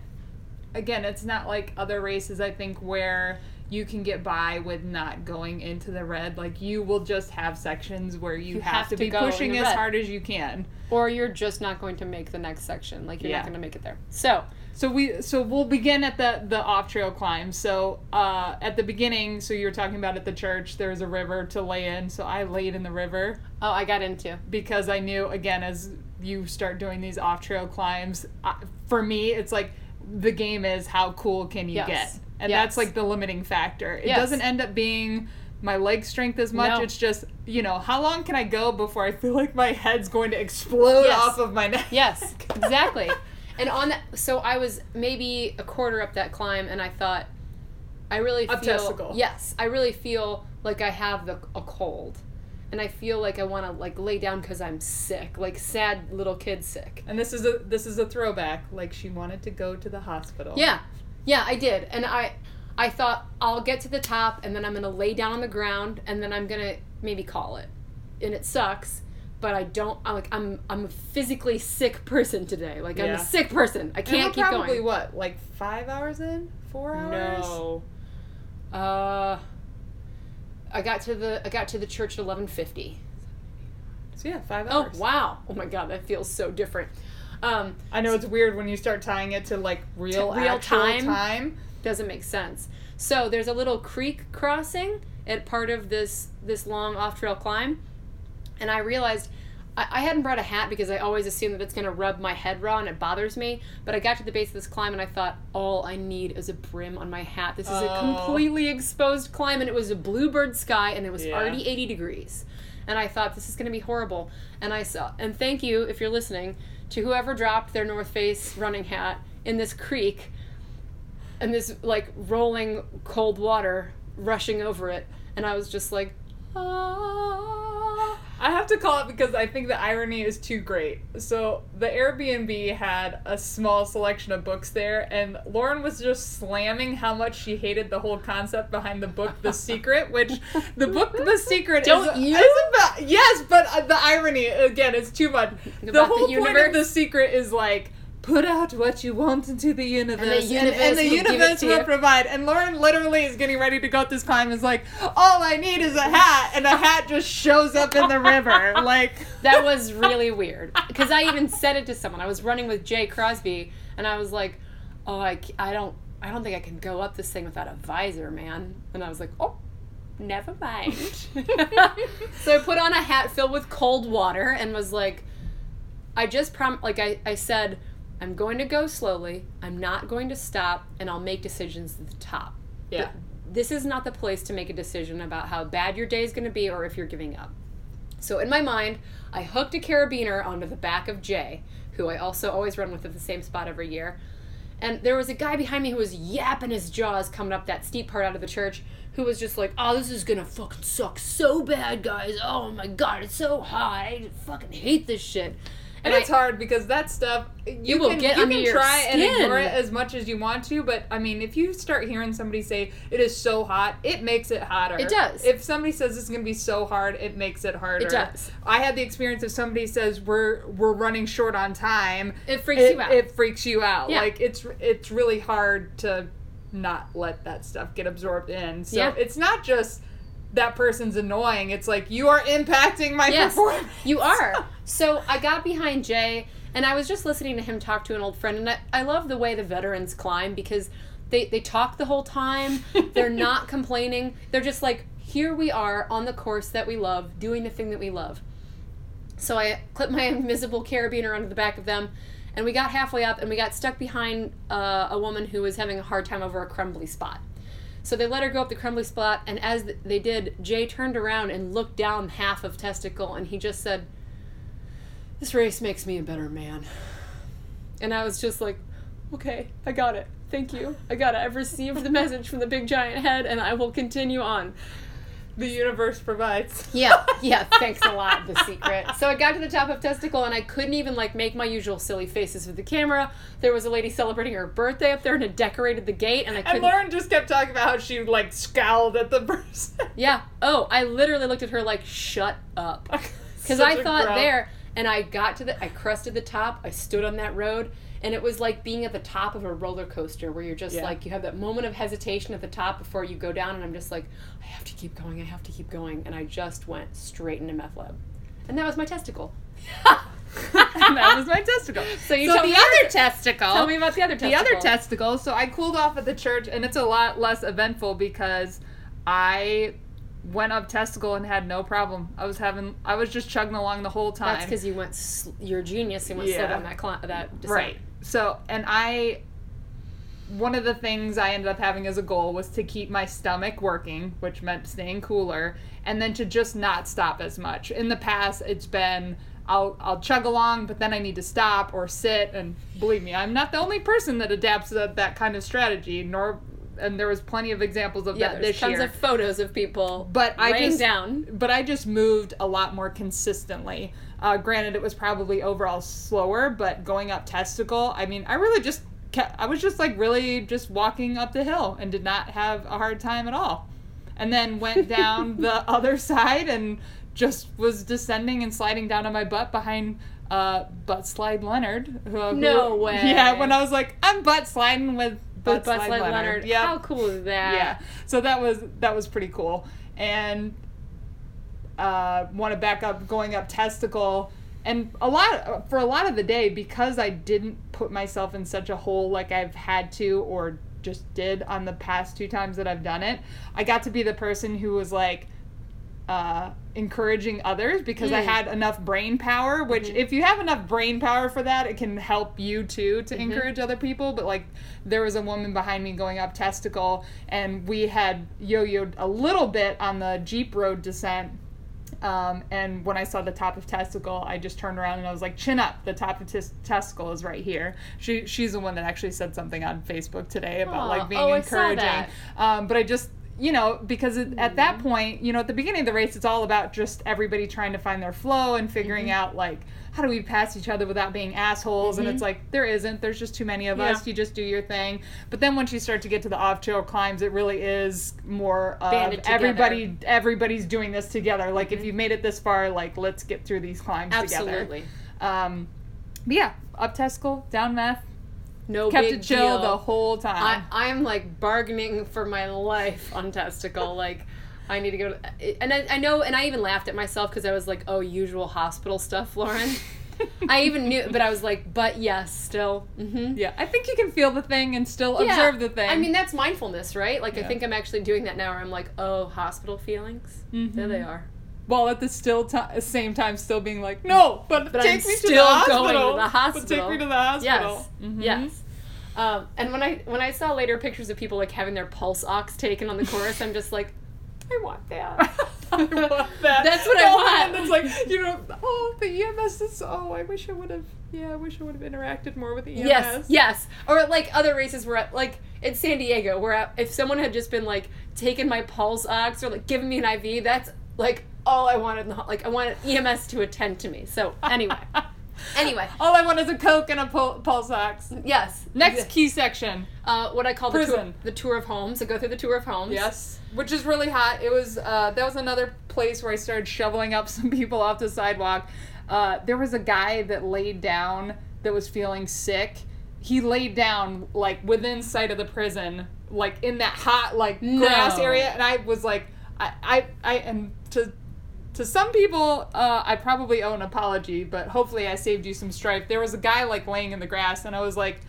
again, it's not like other races I think where you can get by with not going into the red. Like you will just have sections where you, You have, have to, to be pushing as red. hard as you can. or you're just not going to make the next section. Like you're Yeah. not going to make it there. So So we so we'll begin at the the off trail climb. So uh, at the beginning, so you were talking about at the church, there's a river to lay in. So I laid in the river oh, I got into. because I knew again as you start doing these off trail climbs, uh, for me it's like the game is how cool can you Yes. get, and Yes. that's like the limiting factor. It Yes. doesn't end up being my leg strength as much. No. It's just you know how long can I go before I feel like my head's going to explode Yes. off of my neck. Yes, exactly. and on that, so I was maybe a quarter up that climb, and I thought, I really feel. Yes, I really feel like I have the a cold, and I feel like I want to like lay down because I'm sick, like sad little kid sick. And this is a this is a throwback. Like she wanted to go to the hospital. Yeah, yeah, I did, and I, I thought I'll get to the top, and then I'm gonna lay down on the ground, and then I'm gonna maybe call it, and it sucks. But I don't. I'm like. I'm. I'm a physically sick person today. Like I'm Yeah. a sick person. I can't we're keep probably going. what like five hours in, four hours. No. Uh I got to the I got to the church at eleven fifty. So yeah, five Oh hours. Oh, wow. Oh my god, that feels so different. Um, I know it's weird when you start tying it to like real real actual time. time. doesn't make sense. So there's a little creek crossing at part of this this long off trail climb. And I realized I, I hadn't brought a hat because I always assume that it's gonna rub my head raw and it bothers me. But I got to the base of this climb and I thought, all I need is a brim on my hat. This is a Oh. completely exposed climb and it was a bluebird sky and it was Yeah. already 80 degrees. And I thought this is going to be horrible. And I saw, and thank you if you're listening to whoever dropped their North Face running hat in this creek and this like rolling cold water rushing over it. And I was just like, ah. I have to call it because I think the irony is too great. So the Airbnb had a small selection of books there, and Lauren was just slamming how much she hated the whole concept behind the book The Secret, which the book The Secret Don't is, you? is about yes, but uh, the irony again is too much. the About the whole point of? The Secret is like. Put out what you want into the universe, and, universe and the will universe will provide. And Lauren literally is getting ready to go at this time. Is like, all I need is a hat, and a hat just shows up in the river. Like, That was really weird. Because I even said it to someone. I was running with Jay Crosby, and I was like, "Oh, I, I don't, I don't think I can go up this thing without a visor, man." And I was like, "Oh, never mind." so I put on a hat filled with cold water and was like, "I just prom, like I, I said, I'm going to go slowly. I'm not going to stop, and I'll make decisions at the top." yeah, this is not the place to make a decision about how bad your day is going to be or if you're giving up. So in my mind, I hooked a carabiner onto the back of Jay, who I also always run with at the same spot every year. And there was a guy behind me who was yapping his jaws coming up that steep part out of the church, who was just like, "Oh, this is gonna fucking suck so bad, guys! Oh my god, it's so hot! I fucking hate this shit." And, I- it's hard because that stuff you, will can, get you can try and ignore it as much as you want to. But I mean, if you start hearing somebody say it is so hot, it makes it hotter. It does. If somebody says it's gonna be so hard, it makes it harder. It does. I had the experience if somebody says we're we're running short on time, It freaks it, you out. It freaks you out. Yeah. Like it's it's really hard to not let that stuff get absorbed in. So Yeah. it's not just that person's annoying. It's like you are impacting my Yes, performance. you are. So I got behind Jay, and I was just listening to him talk to an old friend, and I, I love the way the veterans climb because they they talk the whole time. They're not complaining. They're just like, here we are on the course that we love, doing the thing that we love. So I clipped my invisible carabiner onto the back of them, and we got halfway up, and we got stuck behind uh, a woman who was having a hard time over a crumbly spot. So they let her go up the crumbly spot, and as they did, Jay turned around and looked down half of testicle, and he just said, "This race makes me a better man." And I was just like, "Okay, I got it. Thank you. I got it. I've received the message from the big giant head, and I will continue on." The universe provides. Yeah, yeah. Thanks a lot, the secret. So I got to the top of testicle, and I couldn't even like make my usual silly faces with the camera. There was a lady celebrating her birthday up there, and had decorated the gate, and I And couldn't. Lauren just kept talking about how she like scowled at the person. Yeah. Oh, I literally looked at her like, "Shut up," because I thought grump. there, and I got to the, I crested the top. I stood on that road, and it was like being at the top of a roller coaster, where you're just Yeah. like you have that moment of hesitation at the top before you go down, and I'm just like, I have to keep going. I have to keep going, and I just went straight into meth lab, and that was my testicle. that was my testicle. So you so tell the me other testicle. Tell me about the other testicle. the other testicle. So I cooled off at the church, and it's a lot less eventful because I went up testicle and had no problem. I was having, I was just chugging along the whole time. That's because you went. Sl- you're a genius and went slow Yeah. down that cli- that descent. Right. So, and I, one of the things I ended up having as a goal was to keep my stomach working, which meant staying cooler, and then to just not stop as much. In the past, it's been I'll I'll chug along, but then I need to stop or sit. And believe me, I'm not the only person that adapts to that kind of strategy. Nor, and there was plenty of examples of Yeah, that there's this tons year. of photos of people But I just- down. but I just moved a lot more consistently. Uh, granted, it was probably overall slower, but going up testicle, I mean, I really just kept, I was just like really just walking up the hill and did not have a hard time at all. And then went down the other side and just was descending and sliding down on my butt behind uh, butt slide Leonard. Who, No way. Yeah, when I was like, I'm butt sliding with butt, Buzz slide, Leonard. Leonard. Yep How cool is that? yeah so that was that was pretty cool and uh want to back up going up testicle and a lot for a lot of the day because i didn't put myself in such a hole like i've had to or just did on the past two times that i've done it i got to be the person who was like uh, encouraging others because I Mm. had enough brain power. Which, Mhm. if you have enough brain power for that, it can help you too to Mhm. encourage other people. But like, there was a woman behind me going up testicle, and we had yo-yoed a little bit on the Jeep Road descent. Um, and when I saw the top of testicle, I just turned around and I was like, "Chin up! The top of tes- testicle is right here." She she's the one that actually said something on Facebook today about Aw, like being oh, encouraging. Um, but I just you know, because it, at that mm-hmm. point, you know, at the beginning of the race, it's all about just everybody trying to find their flow and figuring mm-hmm. out like how do we pass each other without being assholes. And it's mm-hmm. like there isn't. There's just too many of Yeah. us. You just do your thing. But then once you start to get to the off-trail climbs, it really is more of everybody. Everybody's doing this together. Like if you've made it this far, like let's get through these climbs together. Absolutely. Um, but yeah, up testicle, down meth, No kept big it chill deal. the whole time. I'm like bargaining for my life on testicle. like, I need to go to. And I, I know, and I even laughed at myself because I was like, oh, usual hospital stuff, Lauren. I even knew, but I was like, but yes, still. Mm-hmm. yeah, I think you can feel the thing and still observe the thing. I mean, that's mindfulness, right? Like, I think I'm actually doing that now where I'm like, oh, hospital feelings? Mm-hmm. There they are. while at the still ti same time still being like, no, but, But take I'm me to the hospital. going to the But take me to the hospital. Yes. Mhm. Yes. Um, and when I when I saw later pictures of people like having their pulse ox taken on the chorus, I'm just like, I want that. I want that. That's what I want. That's like, you know, oh, the EMS is, oh, I wish I would have, yeah, I wish I would have interacted more with the EMS. Yes, yes. Or like other races where, like in San Diego, where if someone had just been like taking my pulse ox or like giving me an IV, that's like all I wanted. In the, ho- like I wanted EMS to attend to me. So anyway, anyway, All I want is a Coke and a pulse ox. yes. Next key section. uh, what I call the tour, Prison. the tour of homes. I go through the tour of homes. Yes, which is really hot. It was uh, that was another place where I started shoveling up some people off the sidewalk. Uh, there was a guy that laid down that was feeling sick. He laid down like within sight of the prison, like in that hot like grass No. area, and I was like, I, I, I, and to. To some people, uh, I probably owe an apology, but hopefully I saved you some strife. There was a guy like laying in the grass, and I was like,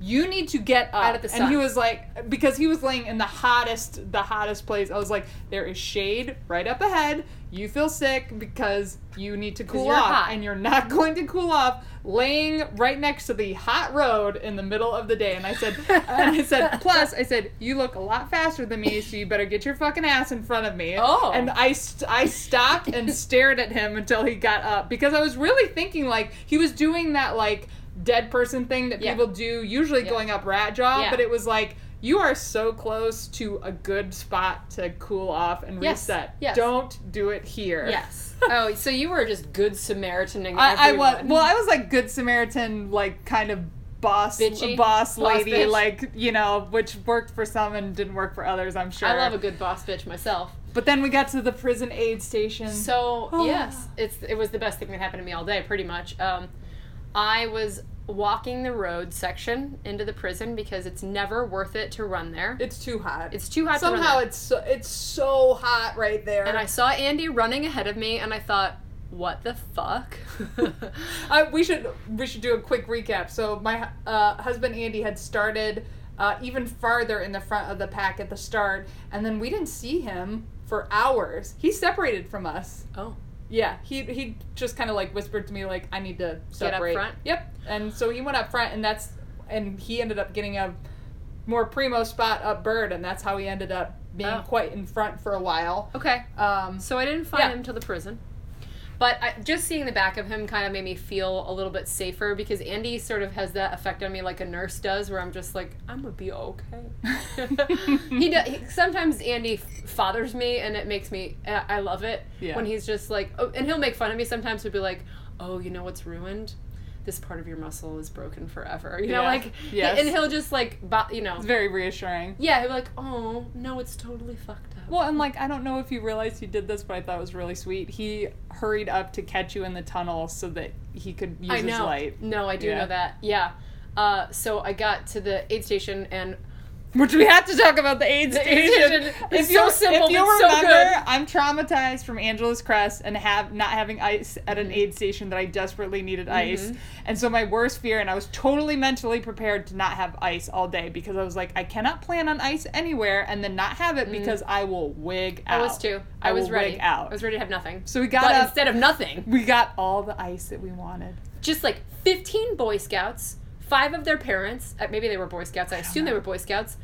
"You need to get up." Out of the and he was like, because he was laying in the hottest, the hottest place. I was like, there is shade right up ahead. You feel sick because you need to cool off, hot. and you're not going to cool off laying right next to the hot road in the middle of the day. And I said, and I said, plus, I said, you look a lot faster than me, so you better get your fucking ass in front of me. Oh. And I, st- I stopped and stared at him until he got up because I was really thinking like he was doing that like dead person thing that Yeah. people do, usually Yeah. going up rat jaw, Yeah. but it was like you are so close to a good spot to cool off and Yes. reset. Yes. Don't do it here. Yes. oh, so you were just good Samaritaning. I, I was well. I was like good Samaritan, like kind of boss, Bitchy? boss Boss lady, bitch? like you know, which worked for some and didn't work for others. I'm sure. I love a good boss bitch myself. But then we got to the prison aid station. So Oh. yes, it's it was the best thing that happened to me all day, pretty much. Um, I was walking the road section into the prison because it's never worth it to run there. it's too hot. It's too hot to run somehow there. it's so, it's so hot right there. and I saw Andy running ahead of me, and I thought, what the fuck? Uh, we should we should do a quick recap. So my uh, husband Andy had started uh, even farther in the front of the pack at the start, and then we didn't see him for hours. He separated from us. oh, Yeah, he he just kind of like whispered to me like I need to Get up separate. front? Yep. And so he went up front, and that's and he ended up getting a more primo spot up bird, and that's how he ended up being Oh. quite in front for a while. okay. Um, So I didn't find Yeah. him till the prison. But I, just seeing the back of him kind of made me feel a little bit safer because Andy sort of has that effect on me like a nurse does, where I'm just like, I'm gonna be okay. he, do, he sometimes Andy fathers me, and it makes me I love it Yeah. when he's just like, oh, and he'll make fun of me sometimes. He'll be like, oh, you know what's ruined? This part of your muscle is broken forever. You know, Yeah. like, Yes. and he'll just like, you know, it's very reassuring. yeah, he'll be like, oh no, it's totally fucked up. Well, and like I don't know if you realized he did this, but I thought it was really sweet. He hurried up to catch you in the tunnel so that he could use I his light. No, I do Yeah. know that. Yeah. Uh, so I got to the aid station and Which we have to talk about the aid The aid station. It's so simple, If you so remember, good. I'm traumatized from Angeles Crest and have not having ice at an aid station that I desperately needed mm-hmm. ice. And so my worst fear, and I was totally mentally prepared to not have ice all day because I was like, I cannot plan on ice anywhere and then not have it mm. because I will wig out. I was too. I, I was ready. wig out. I was ready to have nothing. So we got but up. instead of nothing, we got all the ice that we wanted. just like 15 Boy Scouts, five of their parents, uh, maybe they were Boy Scouts, I, assume they were Boy Scouts,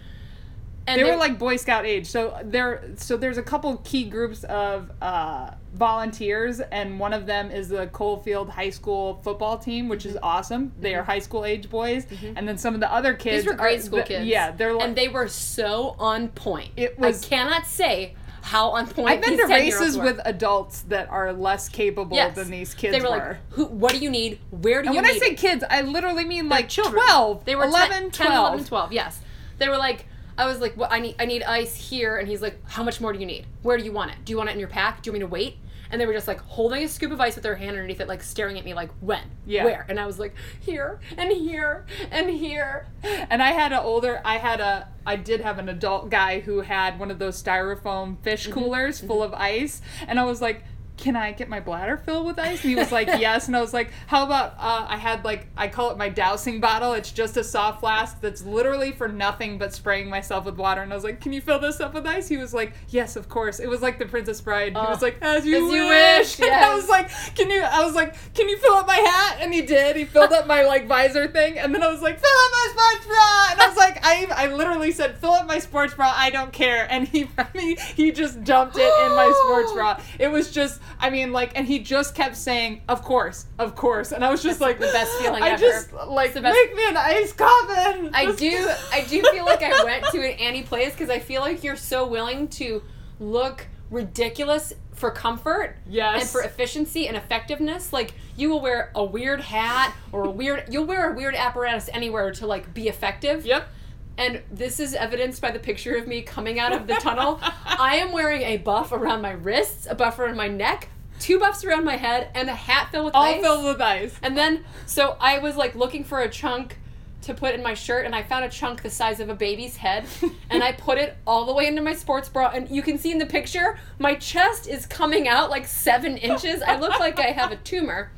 And they, they- were like Boy Scout age. So there, so there's a couple key groups of uh, volunteers, and one of them is the Coalfield High School football team, which is awesome. They are high school age boys, and then some of the other kids. These were are- grade school the- kids. Yeah, they're like. and they were so on point. It was- I cannot say how on point. I've been to races with adults that are less capable Yes. than these kids They were, were. like, "Who? What do you need? Where do you need? and you when I say kids, I literally mean like children. 12, They were 11, 10, 10, 12. 11, 12. Yes. They were like, I was like, well, I need, I need ice here, and he's like, how much more do you need? Where do you want it? Do you want it in your pack? Do you want me to wait? And they were just like holding a scoop of ice with their hand underneath it, like staring at me, like when, Yeah. where? And I was like, here and here and here. And I had an older, I had a, I did have an adult guy who had one of those styrofoam fish Mm-hmm. coolers full of ice. And I was like, can I get my bladder filled with ice? And he was like, yes. And I was like, how about, uh, I had like, I call it my dousing bottle. It's just a soft flask that's literally for nothing but spraying myself with water. And I was like, can you fill this up with ice? He was like, yes, of course. It was like the Princess Bride. He was Oh. like, as you As you wish. wish, And I was like, can you, I was like, can you fill up my hat? And he did. He filled up my like visor thing. And then I was like, fill up my sports bra. And I was like, I, I literally said, fill up my sports bra. I don't care. And he, he just dumped it in my sports bra. It was just, I mean, like, and he just kept saying, of course, of course. And I was just like, the best feeling I ever. just, like, the best- make me an ice coffin. I Just- do I do feel like I went to an Annie place because I feel like you're so willing to look ridiculous for comfort Yes. and for efficiency and effectiveness. Like you will wear a weird hat or a weird you'll wear a weird apparatus anywhere to like be effective. Yep. And this is evidenced by the picture of me coming out of the tunnel. I am wearing a buff around my wrists, a buff around my neck, two buffs around my head, and a hat filled with All ice. filled with ice. And then, so I was like looking for a chunk to put in my shirt, and I found a chunk the size of a baby's head, and I put it all the way into my sports bra. And you can see in the picture, my chest is coming out like seven inches. I look like I have a tumor.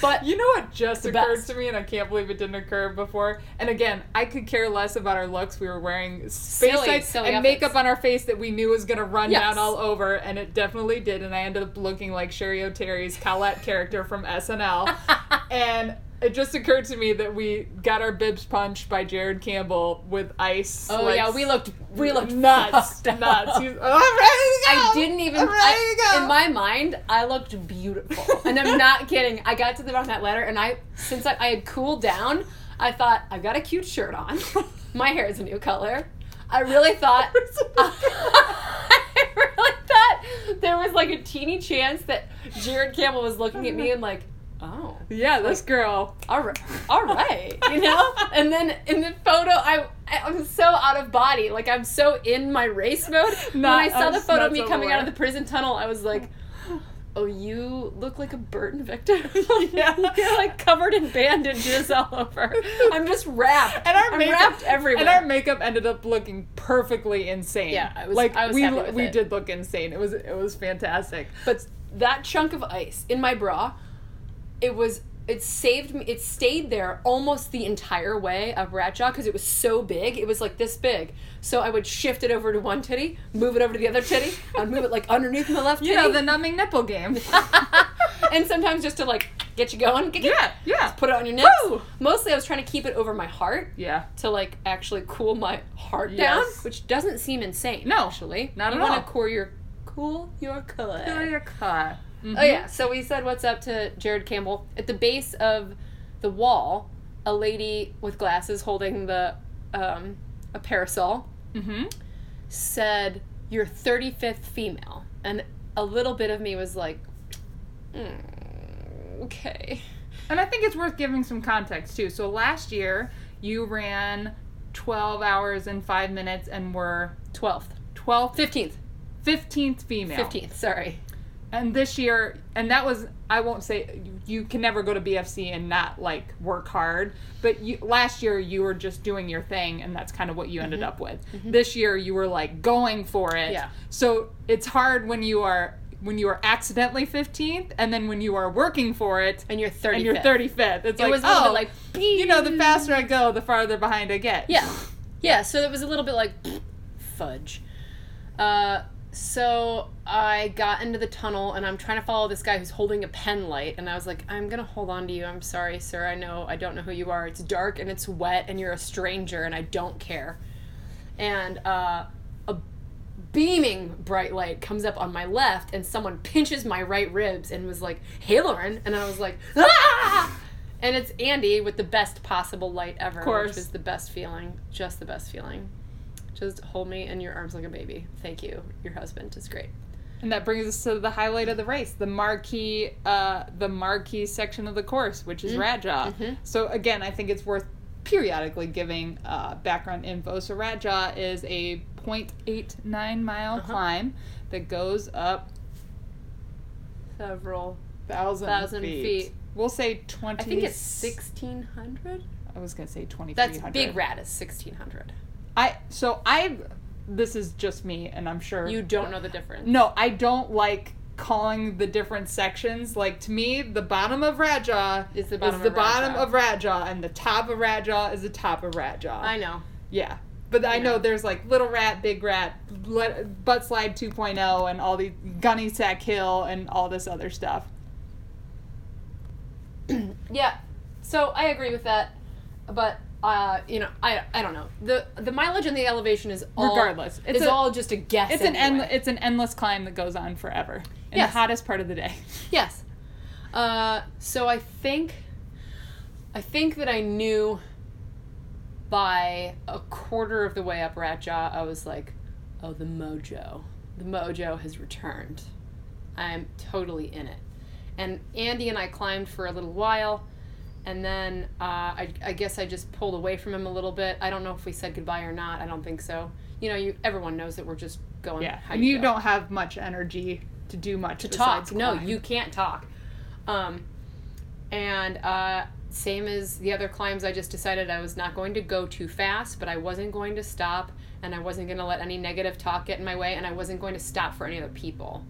But You know what just occurred best. to me, and I can't believe it didn't occur before. And again, I could care less about our looks. We were wearing face Silly, silly and outfits. makeup on our face that we knew was going to run Yes. down all over, and it definitely did. And I ended up looking like Cheri Oteri's Colette character from SNL. and it just occurred to me that we got our bibs punched by Jared Campbell with ice. oh like, yeah, we looked we looked nuts, nuts. Oh, I'm ready to go. I didn't even. I'm ready to go. In my mind, I looked beautiful, and I'm not kidding. I got to the bottom of that ladder, and I, since I, I had cooled down, I thought I've got a cute shirt on. My hair is a new color. I really thought. I really thought there was like a teeny chance that Jared Campbell was looking at me and like, oh, yeah, this girl. all right, all right, you know. And then in the photo, I I'm so out of body, like I'm so in my race mode. when Not I saw the photo of me coming out of the prison tunnel, I was like. Oh, you look like a Burton victim. Yeah. You're like covered in bandages all over. I'm just wrapped. And our I'm makeup, wrapped everywhere. And our makeup ended up looking perfectly insane. Yeah, I was- like I was we we it. did look insane. It was it was fantastic. But that chunk of ice in my bra, it was it saved me. It stayed there almost the entire way of Rat Jaw because it was so big. It was like this big. So I would shift it over to one titty, move it over to the other titty, I'd move it like underneath my left You titty. know the numbing nipple game. and sometimes just to like get you going, get- yeah, yeah, put it on your nips. Woo! Mostly I was trying to keep it over my heart yeah. to like actually cool my heart Yes. down, which doesn't seem insane. No, actually, not you at wanna cool your cool your cut cool your cut. Oh yeah, so we said what's up to Jared Campbell at the base of the wall. A lady with glasses holding the um, a parasol Mm-hmm. said, "You're 35th female," and a little bit of me was like, mm, "Okay." And I think it's worth giving some context too. So last year you ran 12 hours and 5 minutes and were 12th, 12th 15th, 15th female. 15th. Sorry. And this year, and that was, I won't say, you, can never go to BFC and not like work hard. But you, last year, you were just doing your thing, and that's kind of what you ended up with. This year, you were like going for it. Yeah. So it's hard when you are. When you are accidentally 15th, and then when you are working for it, And you're 35th. and you're 35th, it's It like, was oh, like, you know, the faster I go, the farther behind I get. Yeah. Yeah, so it was a little bit like fudge. Uh, so I got into the tunnel and I'm trying to follow this guy who's holding a pen light and I was like, I'm gonna hold on to you. I'm sorry, sir. I know I don't know who you are. It's dark and it's wet and you're a stranger and I don't care. and uh, a beaming bright light comes up on my left, and someone pinches my right ribs and was like, "Hey, Lauren," and I was like, "Ah!" And it's Andy with the best possible light ever, course. which was the best feeling, just the best feeling. Just hold me in your arms like a baby. Thank you. Your husband is great. And that brings us to the highlight of the race, the marquee, uh, the marquee section of the course, which is Rat Jaw. Mhm. So again, I think it's worth periodically giving uh, background info. So Rat Jaw is a 0.89 mile Uh-huh. climb that goes up Several. thousand, Thousand feet. feet. We'll say twenty. I think it's sixteen hundred. I was gonna say twenty. That's big rat is sixteen hundred. I so I. This is just me, and I'm sure You don't know the difference. No, I don't like calling the different sections. Like to me, the bottom of Rat Jaw Is the bottom the of bottom Rat Jaw. of Rat Jaw, and the top of Rat Jaw is the top of Rat Jaw. I know. yeah, but I know there's like Little Rat, Big Rat, Let- Butt Slide 2.0, and all the Gunny Sack Hill, and all this other stuff. Yeah. So I agree with that, but uh, you know, I I don't know. the The mileage and the elevation is all Regardless, it's is a- all just a guess. It's an anyway. end, it's an endless climb that goes on forever in Yes. the hottest part of the day. Yes. Uh, so I think, I think that I knew by a quarter of the way up Rat Jaw, I was like, oh, the mojo. The mojo has returned. I'm totally in it. And Andy and I climbed for a little while, and then uh, I, I guess I just pulled away from him a little bit. I don't know if we said goodbye or not. I don't think so. You know, you everyone knows that we're just going. Yeah, how and you go don't have much energy to do much to besides talk. No, you can't talk. Um, and uh, same as the other climbs, I just decided I was not going to go too fast, but I wasn't going to stop, and I wasn't going to let any negative talk get in my way, and I wasn't going to stop for any other people.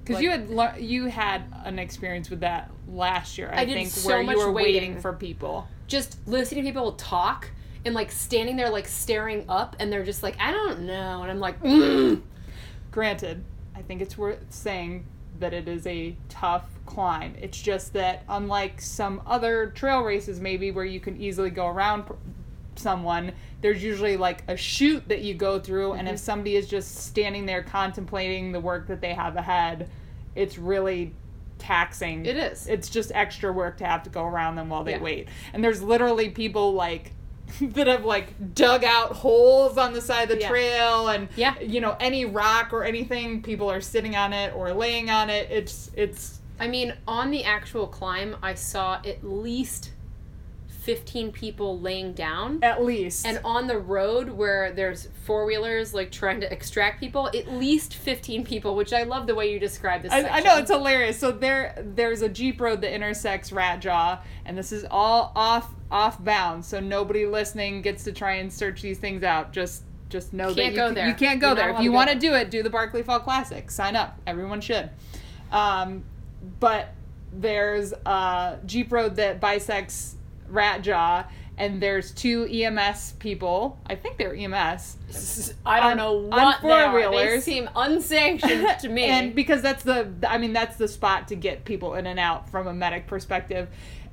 Because Like- you had you had an experience with that last year, I, I think, so where much you were waiting. waiting. for people. Just listening to people talk and like standing there like staring up, and they're just like, I don't know, and I'm like, mm. Granted, I think it's worth saying that it is a tough climb. It's just that unlike some other trail races, maybe where you can easily go around someone, there's usually like a chute that you go through, and if Mm-hmm. somebody is just standing there contemplating the work that they have ahead, it's really taxing. it is. it's just extra work to have to go around them while they Yeah. wait. And there's literally people like that have like dug out holes on the side of the Yeah. trail and Yeah. you know any rock or anything people are sitting on it or laying on it. It's it's I mean, on the actual climb, I saw at least 15 people laying down. at least And on the road where there's four wheelers like trying to extract people, at least 15 people, which I love the way you describe this. I, I know it's hilarious. So there, there's a jeep road that intersects Rat Jaw, and this is all off off bounds. So nobody listening gets to try and search these things out. Just just know that Can't you, go can- there. you can't go You're there. If you want to do it, do the Barkley Fall Classic. Sign up. Everyone should. Um, but there's a jeep road that bisects Rat Jaw. And there's two EMS people. I think they're EMS. I don't on- know what they are. They seem unsanctioned to me. and because that's the I mean that's the spot to get people in and out from a medic perspective.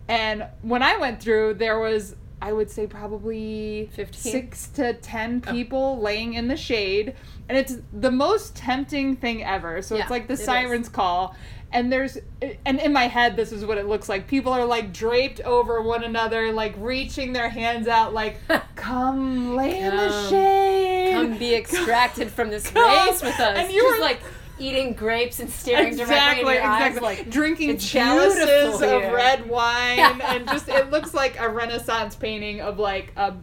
And when I went through, there was I would say probably 15? six to ten oh. people laying in the shade, and it's the most tempting thing ever. So Yeah, it's like the it is. sirens call. And there's, and in my head, this is what it looks like. People are like draped over one another, like reaching their hands out, like, come lay in the shade. Come be extracted from this Come. race with us. And you Just were- like eating grapes and staring directly in your eyes, like drinking chalices of red wine and just it looks like a renaissance painting of like a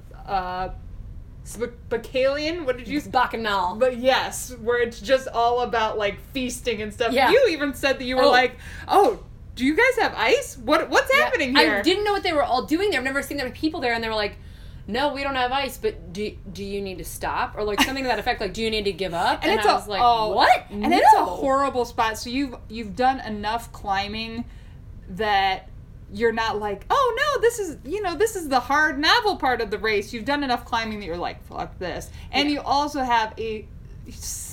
uh Bacalian what did you bacchanal. but yes where it's just all about like feasting and stuff Yeah. you even said that you were Oh. like oh do you guys have ice what what's Yeah, happening here I didn't know what they were all doing there. I've never seen there were people there, and they were like, "No, we don't have ice, but do do you need to stop?" Or like something to that effect, like, "Do you need to give up?" and, it's I a was like, oh, "What?" And it's a horrible spot. So you've you've done enough climbing that you're not like, oh no, this is you know this is the hard novel part of the race. You've done enough climbing that you're like, fuck this. And Yeah. you also have a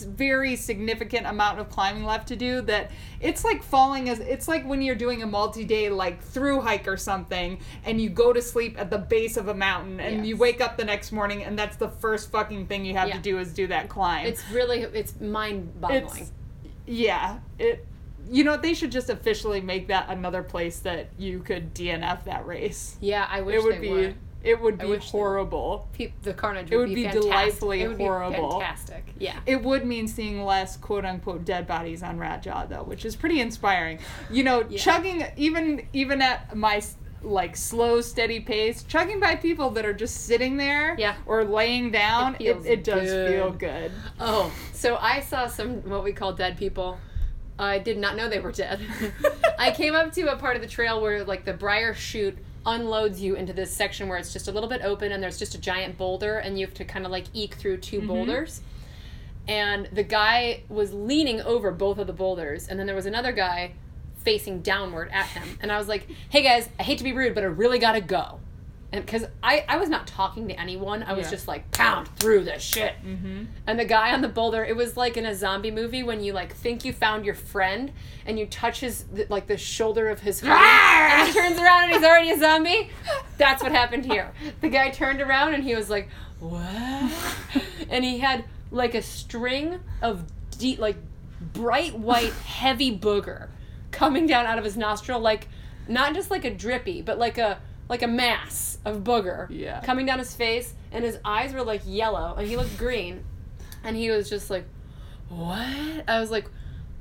very significant amount of climbing left to do that it's like falling as it's like when you're doing a multi-day like through hike or something and you go to sleep at the base of a mountain and you wake up the next morning and that's the first fucking thing you have Yeah. to do is do that climb It's really it's mind boggling. it's yeah it you know they should just officially make that another place that you could dnf that race Yeah, I wish it would they be would. it would be would. horrible Pe- the carnage It would, would be fantastic. delightfully it would horrible. Be fantastic. Yeah. it would mean seeing less quote unquote dead bodies on rat jaw though which is pretty inspiring you know Yeah. chugging even even at my like slow steady pace chugging by people that are just sitting there Yeah. or laying down It it, it, does good. feel good Oh, so I saw some what we call dead people. I did not know they were dead. I came up to a part of the trail where like the briar shoot unloads you into this section where it's just a little bit open and there's just a giant boulder and you have to kind of like eke through 2 mm-hmm. boulders. And the guy was leaning over both of the boulders and then there was another guy facing downward at him. And I was like, "Hey guys, I hate to be rude, but I really got to go." And cuz I I was not talking to anyone. I was Yeah. just like pound through this shit. mm-hmm. And the guy on the boulder, it was like in a zombie movie when you like think you found your friend and you touch his like the shoulder of his hoodie and he turns around and he's already a zombie. That's what happened here. The guy turned around and he was like, "What?" And he had like a string of deep like bright white heavy booger coming down out of his nostril like not just like a drippy, but like a like a mass of booger Yeah. coming down his face and his eyes were like yellow and he looked green. And he was just like what? I was like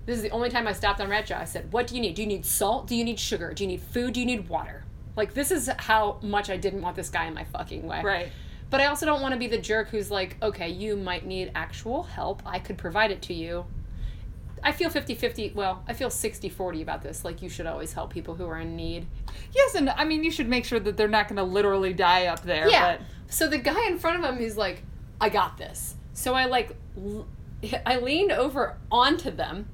this is the only time i stopped on Rat Jaw. i said what do you need? Do you need salt? Do you need sugar? Do you need food? Do you need water? Like this is how much i didn't want this guy in my fucking way. Right. But i also don't want to be the jerk who's like okay you might need actual help. I could provide it to you i feel 50-50 well i feel 60-40 about this like you should always help people who are in need yes and i mean you should make sure that they're not going to literally die up there Yeah. but So the guy in front of him is like, I got this. So I like, l- I leaned over onto them,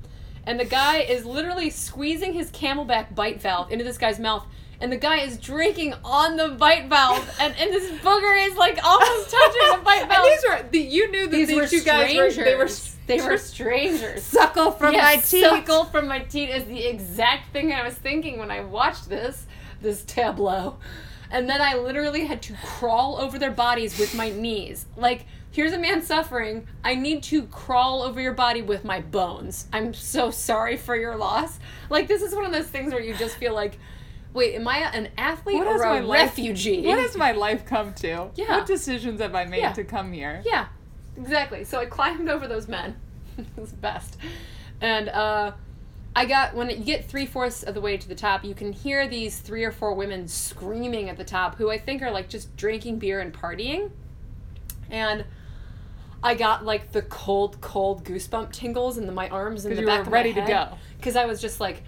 and the guy is literally squeezing his CamelBak bite valve into this guy's mouth. And the guy is drinking on the bite valve, and, and this booger is like almost touching the bite valve. and these were the, you knew that These these, were two guys were they were strangers. They were strangers. suckle from Yes, my teeth Suckle from my teeth is the exact thing I was thinking when I watched this this tableau. And then I literally had to crawl over their bodies with my knees. Like, here's a man suffering. I need to crawl over your body with my bones. I'm so sorry for your loss. Like, this is one of those things where you just feel like, wait, am I an athlete What or a life- refugee? What has my life come to? Yeah. What decisions have I made Yeah. to come here? Yeah, exactly. So I climbed over those men. it was the best. And uh, I got, when you get three fourths of the way to the top, you can hear these three or four women screaming at the top who I think are like just drinking beer and partying. And I got like the cold, cold goosebump tingles in the, my arms and the you back were of ready my to go. Because I was just like,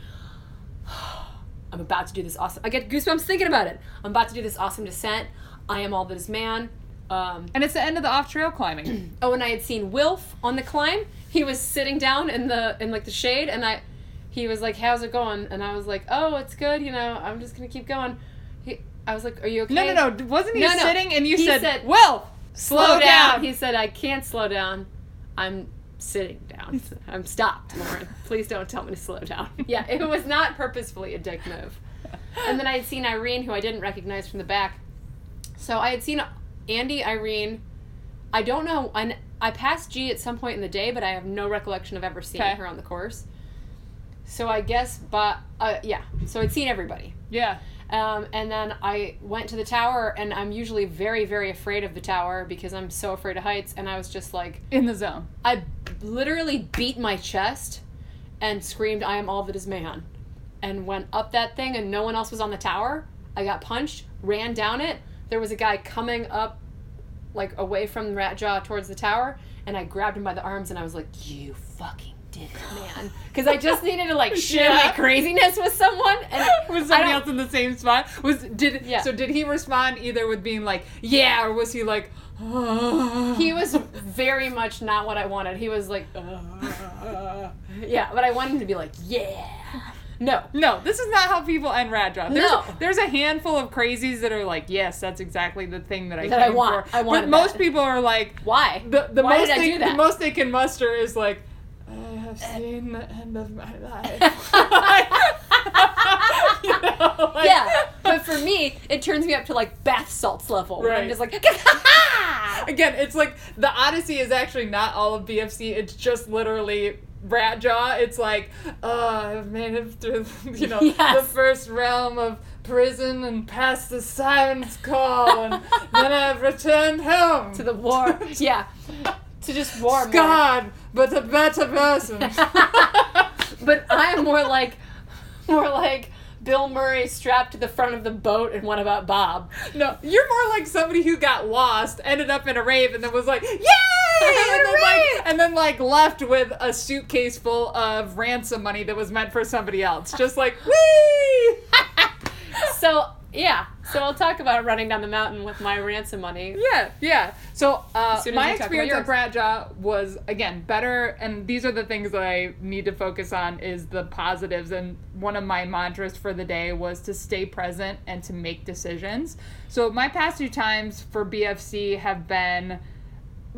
I'm about to do this awesome. I get goosebumps thinking about it. I'm about to do this awesome descent. I am all that is man. Um, And it's the end of the off trail climbing. oh, and I had seen Wilf on the climb. He was sitting down in the in like the shade, and I, he was like, "How's it going?" And I was like, "Oh, it's good. You know, I'm just gonna keep going." He, I was like, "Are you okay?" no, no, no. Wasn't he No, no. sitting and you He said, said, "Well, slow, down." He said, "I can't slow down. I'm sitting down. I'm stopped, Lauren. Please don't tell me to slow down." Yeah, it was not purposefully a dick move. And then I had seen Irene, who I didn't recognize from the back. So I had seen Andy, Irene. I don't know. I, I passed G at some point in the day, but I have no recollection of ever seeing Okay. her on the course. So I guess, but uh, yeah. So I'd seen everybody. yeah. Um, and then I went to the tower, and I'm usually very, very afraid of the tower because I'm so afraid of heights. And I was just like, In the zone. I literally beat my chest and screamed, I am all that is man. And went up that thing, and no one else was on the tower. I got punched, ran down it. There was a guy coming up, like away from the Rat Jaw towards the tower, and I grabbed him by the arms, and I was like, You fucking did it, man. Because I just needed to like share my craziness with someone. And Was somebody else in the same spot? Was did Yeah. so? Did he respond either with being like, "Yeah," or was he like, He was very much not what I wanted. He was like, "Uh, yeah, but I wanted him to be like, yeah. No. No, this is not how people end Rat Jaw. There's, No. there's a handful of crazies that are like, yes, that's exactly the thing that I That I want. for. I wanted but most that. people are like, Why? the, the Why most did I they, do that? the most they can muster is like, I have seen the end of my life. You know, like- yeah, but for me, it turns me up to like bath salts level. where I'm just like, Again, it's like the Odyssey is actually not all of BFC. It's just literally rat jaw. It's like, uh, oh, I've made it through, you know, the first realm of prison and past the siren's call, and then I've returned home to the war. Yeah, to just war. God, but a better person. But I am more like, more like Bill Murray strapped to the front of the boat and What About Bob? No, you're more like somebody who got lost, ended up in a rave, and then was like, "Yay!" and then like, and then like left with a suitcase full of ransom money that was meant for somebody else. Just like, wee! So yeah, so I'll talk about running down the mountain with my ransom money. yeah, yeah. So uh, As soon as my you talk about experience at Rat Jaw was again better, and these are the things that I need to focus on is the positives. And one of my mantras for the day was to stay present and to make decisions. So my past two times for BFC have been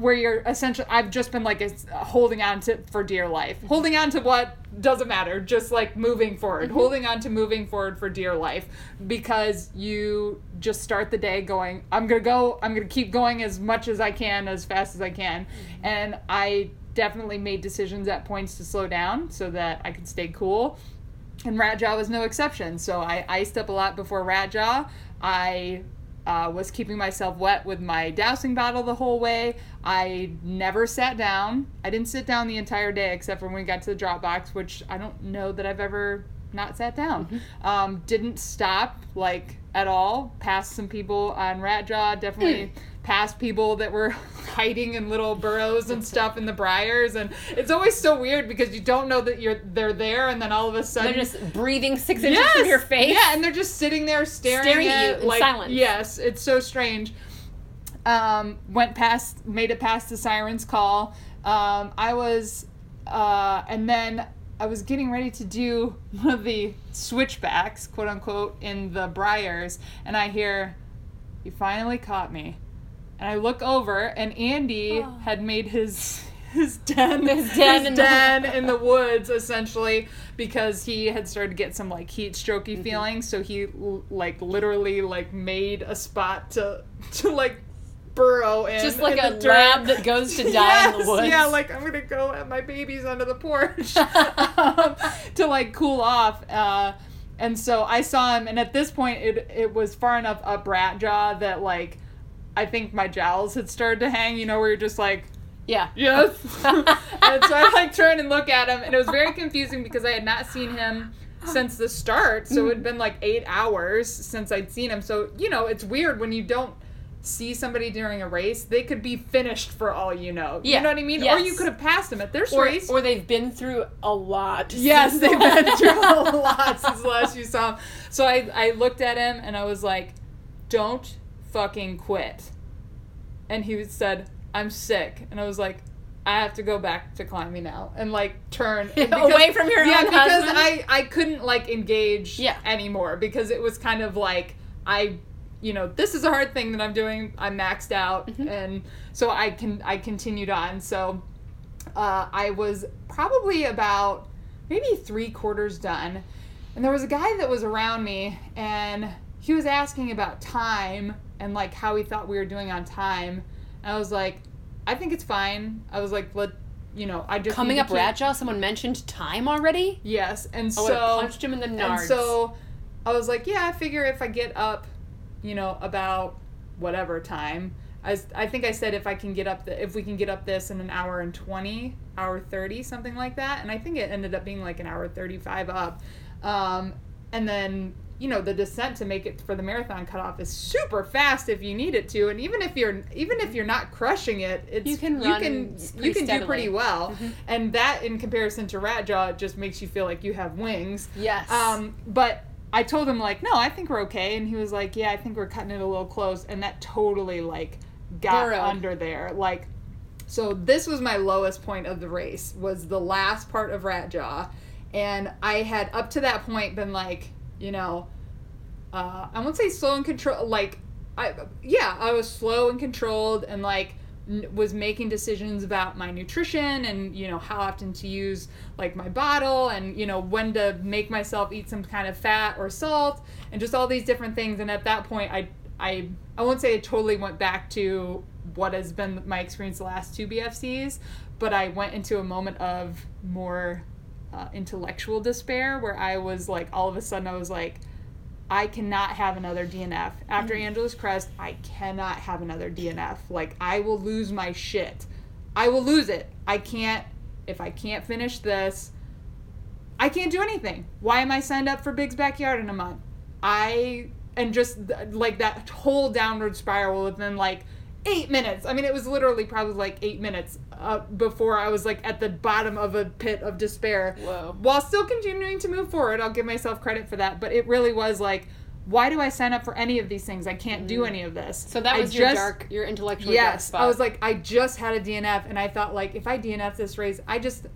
where you're essentially I've just been like holding on to for dear life. Holding on to what doesn't matter, just like moving forward. Mm-hmm. Holding on to moving forward for dear life because you just start the day going I'm going to go I'm going to keep going as much as I can as fast as I can. Mm-hmm. And I definitely made decisions at points to slow down so that I could stay cool. And Rat Jaw was no exception. So I iced up a lot before Rat Jaw. I uh, was keeping myself wet with my dousing bottle the whole way. I never sat down. I didn't sit down the entire day except for when we got to the drop box, which I don't know that I've ever not sat down. Um, didn't stop like at all. Passed some people on Rat Jaw. Definitely past people that were hiding in little burrows and stuff in the briars and it's always so weird because you don't know that you're they're there and then all of a sudden They're just breathing six inches Yes! from your face. Yeah, and they're just sitting there staring, Staring at at you in silence. Yes, it's so strange. Um, went past, made it past the siren's call. Um, I was, uh, and then I was getting ready to do one of the switchbacks, quote unquote, in the briars, and I hear, "You finally caught me." And I look over, and Andy Oh. had made his his den, His den in the- den in the woods essentially because he had started to get some like heat strokey Mm-hmm. feelings. So he like literally like made a spot to to like burrow in, Just like in a the lab that goes to die in the woods. Yeah, like I'm gonna go at my babies under the porch um, to like cool off. Uh, and so I saw him, and at this point, it it was far enough up rat jaw that like I think my jowls had started to hang. You know, where you're just like. Yeah. Yes. and so I like turn and look at him, and it was very confusing because I had not seen him since the start. So it had been like eight hours since I'd seen him. So you know, it's weird when you don't see somebody during a race. They could be finished for all you know. Yeah. You know what I mean? Or you could have passed him at their Or, race. or they've been through a lot. Yes, they've been through a lot since the last you saw him. So I, I looked at him and I was like, don't fucking quit. And he said, I'm sick. And I was like, I have to go back to climbing now and like turn and Away from your yeah because husband? I I couldn't like engage Yeah. anymore because it was kind of like I you know this is a hard thing that I'm doing I'm maxed out Mm-hmm. and so I can I continued on so uh, I was probably about maybe three quarters done. And there was a guy that was around me, and he was asking about time and like how he thought we were doing on time. And I was like, I think it's fine. I was like, let you know, I just Coming up keep- Rat Jaw, someone mentioned time already? Yes, and I so have punched him in the nards. and so I was like, yeah, I figure if I get up, you know, about whatever time. I I think I said if I can get up the if we can get up this in an hour and 20, hour 30, something like that. And I think it ended up being like an hour 35 up. Um, and then, you know, the descent to make it for the marathon cutoff is super fast if you need it to. And even if you're even if you're not crushing it, it's You can you can you can do pretty well. Mhm. And that in comparison to Rat Jaw just makes you feel like you have wings. Yes. Um, but I told him like, no, I think we're okay, and he was like, yeah, I think we're cutting it a little close, and that totally like got under there, like. So this was my lowest point of the race was the last part of rat jaw and I had up to that point been like, you know, uh, I won't say slow and control. Like, I yeah, I was slow and controlled, and like was making decisions about my nutrition and you know how often to use like my bottle and you know when to make myself eat some kind of fat or salt and just all these different things. And at that point, I I I won't say I totally went back to what has been my experience the last two BFCs, but I went into a moment of more uh, intellectual despair where I was like, all of a sudden, I was like, I cannot have another DNF. After Mm. Angeles Crest, I cannot have another DNF. Like, I will lose my shit. I will lose it. I can't, if I can't finish this, I can't do anything. Why am I signed up for Big's Backyard in a month? I, and just like that whole downward spiral within like eight minutes. I mean, it was literally probably like eight minutes uh, before I was like at the bottom of a pit of despair. Whoa. While still continuing to move forward, I'll give myself credit for that. But it really was like, why do I sign up for any of these things? I can't do any of this. Mm. So that I was your just- dark, your intellectual dark Yes, spot. I was like, I just had a DNF, and I thought like, if I DNF this race, I just,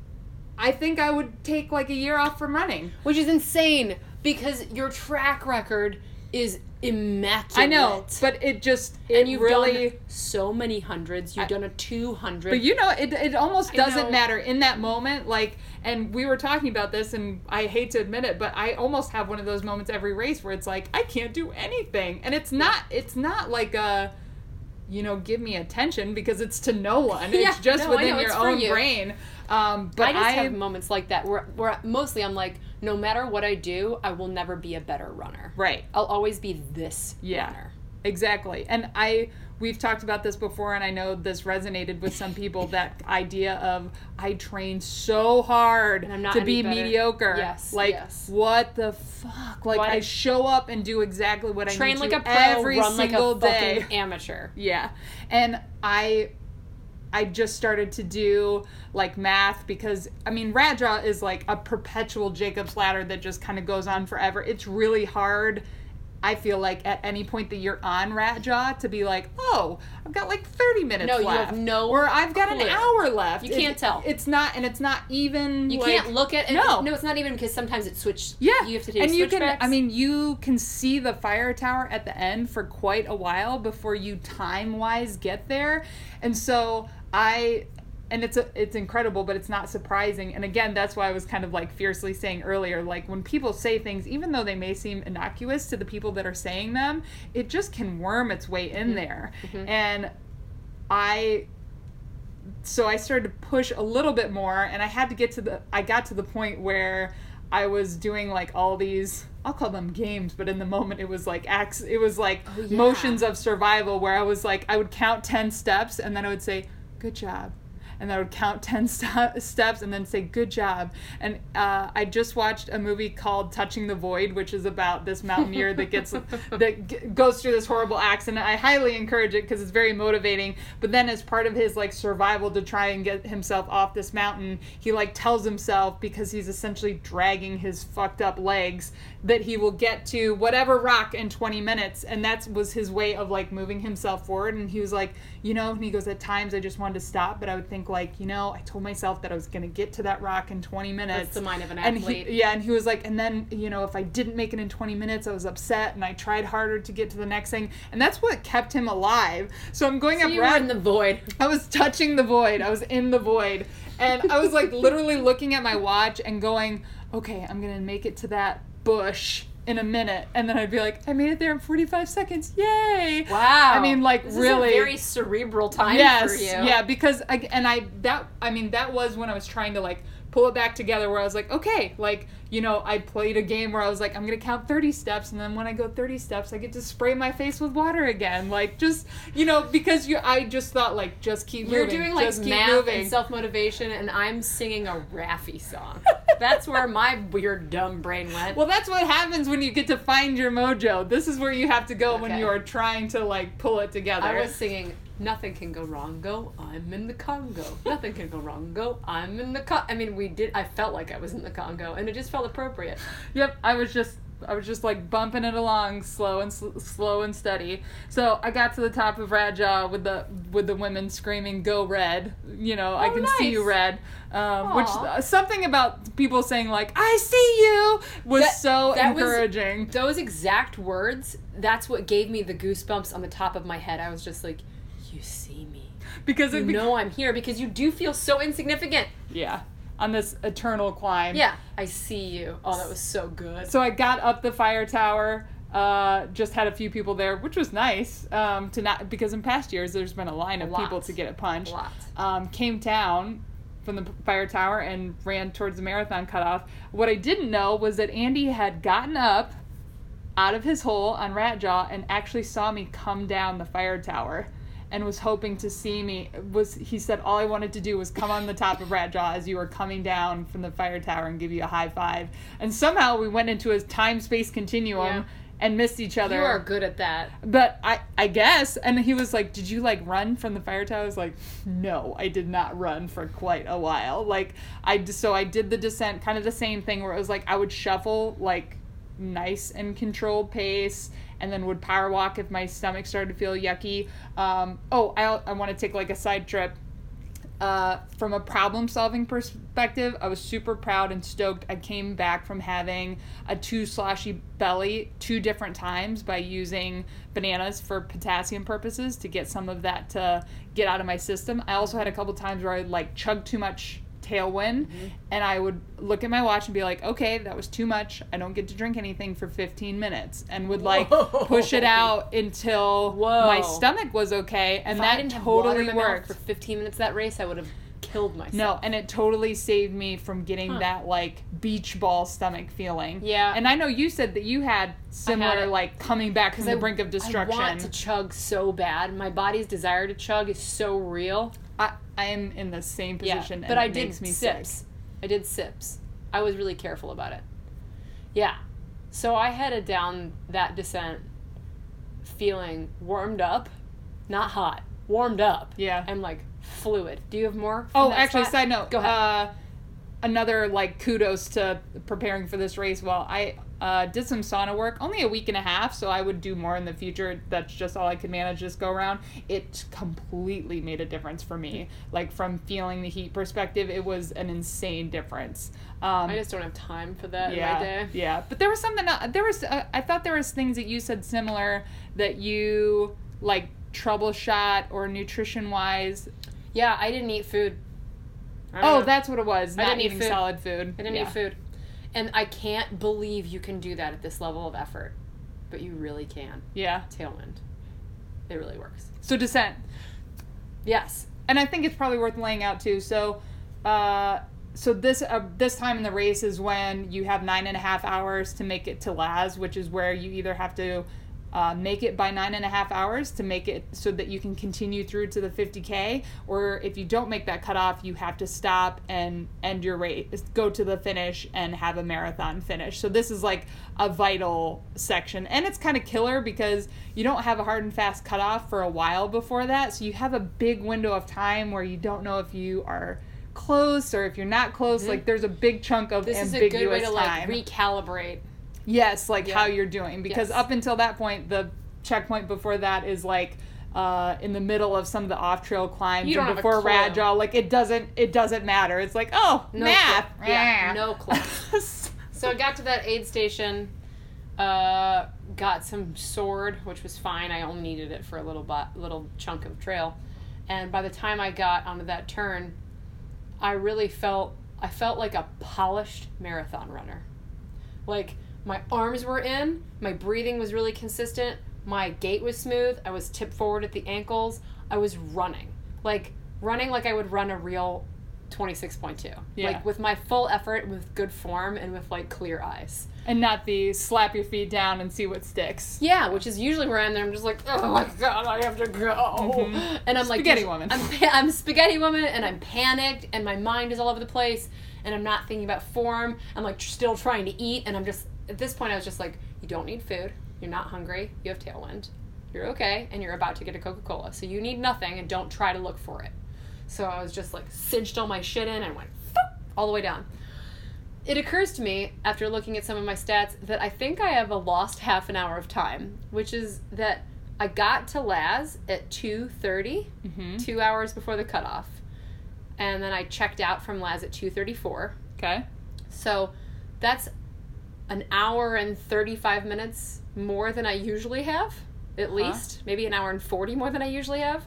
I think I would take like a year off from running. which is insane because your track record is immaculate. I know, but it just, it and you've really. done so many hundreds. You've I- done a two hundred. But you know, it, it almost I doesn't know. matter in that moment. Like, and we were talking about this, and I hate to admit it, but I almost have one of those moments every race where it's like I can't do anything, and it's not. It's not like a, you know, give me attention because it's to no one. Yeah, it's just no, within your own you. brain. Um, but I just I, have moments like that where, where mostly I'm like, no matter what I do, I will never be a better runner. right. I'll always be this Yeah. runner. Exactly. And I we've talked about this before and I know this resonated with some people that idea of I train so hard to be better. mediocre. Yes, Like yes. what the fuck? Like Why- I show up and do exactly what I Train need like a pro, every run like single a fucking day. amateur. Yeah. And I I just started to do like math because I mean Rat Jaw is like a perpetual Jacob's ladder that just kind of goes on forever. It's really hard I feel like at any point that you're on Rat Jaw to be like, oh, I've got like 30 minutes No, you have no Or I've got an hour left. You can't tell. It's not, and it's not even. You like- can't look at it. No. No, it's not even because sometimes it switched. Yeah, You have to take and you can. switchbacks. I mean, you can see the fire tower at the end for quite a while before you time wise get there, and so I. And it's a, it's incredible, but it's not surprising. And again, that's why I was kind of like fiercely saying earlier, like when people say things, even though they may seem innocuous to the people that are saying them, it just can worm its way in mm-hmm. there. Mm-hmm. And I so I started to push a little bit more and I had to get to the I got to the point where I was doing like all these I'll call them games, but in the moment it was like acts it was like Oh, yeah. motions of survival where I was like I would count 10 steps and then I would say good job. And I would count 10 st- steps and then say, good job. And uh, I just watched a movie called Touching the Void, which is about this mountaineer that gets, that g- goes through this horrible accident. I highly encourage it because it's very motivating. But then as part of his like survival to try and get himself off this mountain, he like tells himself because he's essentially dragging his fucked up legs that he will get to whatever rock in 20 minutes. And that was his way of like moving himself forward. And he was like, you know, and he goes, at times I just wanted to stop, but I would think like, you know, I told myself that I was going to get to that rock in 20 minutes. That's the mind of an And athlete. he, yeah, and he was like, and then, you know, if I didn't make it in 20 minutes, I was upset and I tried harder to get to the next thing. And that's what kept him alive. So I'm going So up you in the void. I was touching the void. I was in the void. And I was like literally looking at my watch and going, okay, I'm going to make it to that bush in a minute. And then I'd be like, I made it there in 45 seconds. Yay. Wow. I mean, like, this really. Is a very cerebral time yes. for you. Yeah, because, I, and I, that, I mean, that was when I was trying to like pull it back together where I was like, okay, like, you know, I played a game where I was like, I'm gonna count 30 steps, and then when I go 30 steps, I get to spray my face with water again. Like, just, you know, because you, I just thought, like, just keep You're moving. doing like just math moving. and self motivation, and I'm singing a Raffi song. That's where my weird dumb brain went. Well, that's what happens when you get to find your mojo. This is where you have to go when you are trying to like pull it together. I was singing "Nothing Can Go Wrong." Go, I'm in the Congo. Nothing can go wrong. Go, I'm in the Con. I mean, we did. I felt like I was in the Congo, and it just felt appropriate. Yep, I was just I was just like bumping it along, slow and sl- slow and steady. So I got to the top of Rat Jaw with the with the women screaming "Go Red!" You know, I Oh, can see you, Red. Um, which Aw. something about people saying like "I see you" was That- so that was- encouraging. Those exact words, that's what gave me the goosebumps on the top of my head. I was just like, you see me. Because You it bec- know I'm here because you do feel so insignificant. yeah, on this eternal climb. Yeah, I see you. Oh, that was so good. So I got up the fire tower. Uh, just had a few people there, which was nice. Um, to not because in past years there's been a line of people to get it punched. A lot. Um, came down from the fire tower and ran towards the marathon cutoff. What I didn't know was that Andy had gotten up out of his hole on Rat Jaw and actually saw me come down the fire tower and was hoping to see me was he said all I wanted to do was come on the top of Rat Jaw as you were coming down from the fire tower and give you a high five and somehow we went into a time space continuum Yeah. and missed each other You are good at that. but I, I guess, and he was like, "Did you like run from the fire tower?" I was like, "No, I did not run for quite a while." Like I so I did the descent, kind of the same thing, where it was like I would shuffle like nice and controlled pace, and then would power walk if my stomach started to feel yucky. Um, oh, I, I want to take like a side trip uh, from a problem solving perspective, I was super proud and stoked. I came back from having a too sloshy belly two different times by using bananas for potassium purposes to get some of that to get out of my system. I also had a couple times where I like chug too much tailwind mm-hmm. and I would look at my watch and be like, okay, that was too much. I don't get to drink anything for 15 minutes and would like Whoa. push it out until Whoa. my stomach was okay. And if I that didn't have water totally in my mouth worked. for 15 minutes that race, I would have killed myself. No, and it totally saved me from getting Huh. that like beach ball stomach feeling. Yeah. And I know you said that you had similar it. like coming back from the I- brink of destruction. I want to chug so bad. My body's desire to chug is so real. I, I am in the same position. Yeah, but I did sips. sick. I did sips. I was really careful about it. Yeah. So I headed down that descent feeling warmed up, not hot, warmed up. Yeah. And like fluid. Do you have more? Oh, actually, spot? side note. Go ahead. Uh, another like kudos to preparing for this race. Well, I uh, did some sauna work, only a week and a half, so I would do more in the future. That's just all I could manage this go around. It completely made a difference for me. Like from feeling the heat perspective, it was an insane difference. Um, I just don't have time for that yeah, in my day. yeah. But there was something. There was. Uh, I thought there was things that you said similar that you like troubleshot or nutrition wise. Yeah, I didn't eat food. I Oh, know. that's what it was. I Not didn't eat eating food. solid food. I didn't Yeah. eat food. And I can't believe you can do that at this level of effort. But you really can. Yeah. Tailwind. It really works. So descent, Yes. and I think it's probably worth laying out too. So, uh, so this uh, this time in the race is when you have nine and a half hours to make it to Laz, which is where you either have to. Uh, make it by nine and a half hours to make it so that you can continue through to the 50k or if you don't make that cutoff you have to stop and end your race go to the finish and have a marathon finish so this is like a vital section and it's kind of killer because you don't have a hard and fast cutoff for a while before that so you have a big window of time where you don't know if you are close or if you're not close like there's a big chunk of Mm-hmm. This is a good way to like recalibrate. Yes, like how you're doing. Because Yes. up until that point, the checkpoint before that is like uh, in the middle of some of the off trail climbs and before. Rat Jaw. Like it doesn't it doesn't matter. It's like, oh No math. clue. Yeah, Ah. no clue. So I got to that aid station, uh, got some sword, which was fine. I only needed it for a little bo- little chunk of trail, and by the time I got onto that turn, I really felt I felt like a polished marathon runner. Like my arms were in, my breathing was really consistent, my gait was smooth, I was tipped forward at the ankles, I was running. Like running like I would run a real 26.2. Yeah. Like with my full effort, with good form, and with like clear eyes. and not the slap your feet down and see what sticks. Yeah, which is usually where I'm there. I'm just like, oh my god, I have to go, Mhm. and I'm like, Spaghetti woman. I'm, I'm spaghetti woman, and I'm panicked, and my mind is all over the place, and I'm not thinking about form. I'm like still trying to eat, and I'm just at this point, I was just like, you don't need food. You're not hungry. You have tailwind. You're okay, and you're about to get a Coca Cola, so you need nothing, and don't try to look for it. So I was just like cinched all my shit in and went all the way down. it occurs to me after looking at some of my stats that I think I have a lost half an hour of time, which is that I got to Laz at 2:30, Mm-hmm. 2 hours before the cutoff. And then I checked out from Laz at 2:34. Okay. So that's an hour and 35 minutes more than I usually have, at least. Maybe an hour and 40 more than I usually have.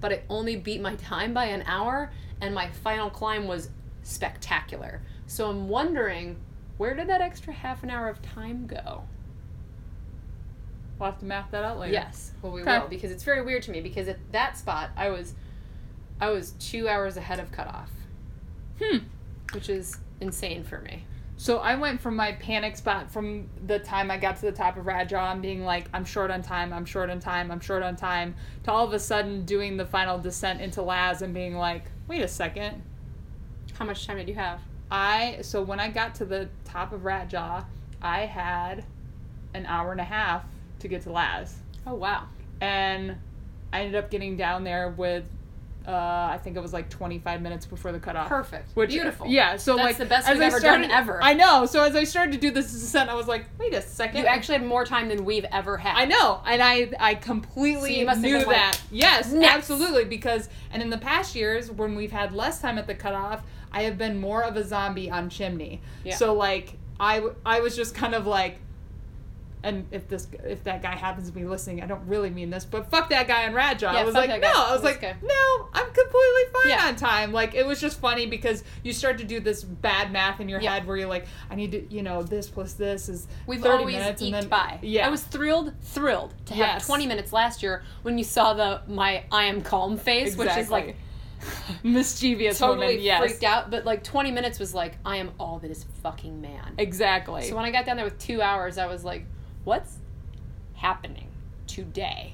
But I only beat my time by an hour, and my final climb was spectacular. So I'm wondering, where did that extra half an hour of time go? We'll have to map that out later. Yes, well we Okay. will because it's very weird to me because at that spot I was, I was two hours ahead of cutoff, Hmm. which is insane for me. So I went from my panic spot from the time I got to the top of Rat Jaw and being like, I'm short on time, I'm short on time, I'm short on time, to all of a sudden doing the final descent into Laz and being like, wait a second. How much time did you have? I so when I got to the top of Rat Jaw, I had an hour and a half to get to Laz. Oh wow. And I ended up getting down there with uh, I think it was like 25 minutes before the cutoff. Perfect. Which, Beautiful. Yeah, so That's like the best as we've I ever done started- ever. I know. So as I started to do this descent, I was like, wait a second. You actually had more time than we've ever had. I know, and I I completely So you must have knew been like, that. yes, "Next." absolutely. Because and in the past years when we've had less time at the cutoff, I have been more of a zombie on chimney. Yeah. So like I I was just kind of like. And if this if that guy happens to be listening, I don't really mean this, but fuck that guy on Rat Jaw. Yeah, I was like, no, guy. I was like, guy. no, I'm completely fine Yeah. on time. Like it was just funny because you start to do this bad math in your Yeah. head where you're like, I need to, you know, this plus this is We've 30 always minutes, and eked then by. yeah, I was thrilled, thrilled to have Yes. 20 minutes last year when you saw the my I am calm face, which is like mischievous totally woman. Yes, freaked out. But like 20 minutes was like I am all that is fucking man. exactly. So when I got down there with two hours, I was like, what's happening today?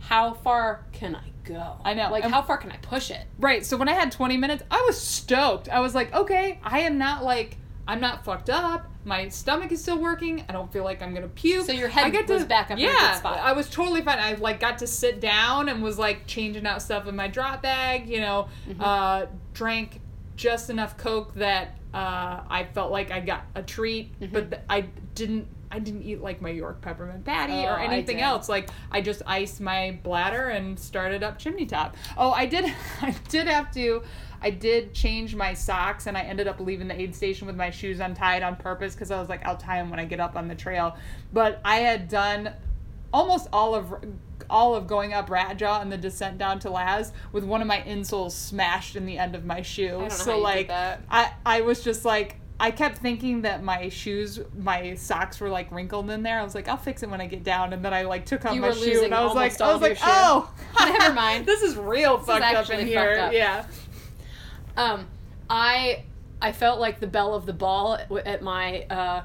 How far can I go? I know. Like And- how far can I push it? right. So when I had 20 minutes, I was stoked. I was like, okay, I am not like I'm not fucked up. My stomach is still working. I don't feel like I'm gonna puke. So your head I get was to, back up yeah. I was totally fine. I like got to sit down and was like changing out stuff in my drop bag. You know, Mm-hmm. uh, drank just enough Coke that uh, I felt like I got a treat, Mm-hmm. but th- I didn't. I didn't eat like my York peppermint patty Oh, or anything else. Like I just iced my bladder and started up chimney top. Oh, I did. I did have to. I did change my socks and I ended up leaving the aid station with my shoes untied on purpose because I was like, I'll tie them when I get up on the trail. But I had done almost all of all of going up Rat Jaw and the descent down to Laz with one of my insoles smashed in the end of my shoe. so how you did like. I I was just like I kept thinking that my shoes, my socks were like wrinkled in there. I was like, I'll fix it when I get down. And then I like took off You my shoe and I was like, I was like, oh, Never mind. this is real is fucked up in here. up. Yeah. Um, I I felt like the belle of the ball at- at my uh,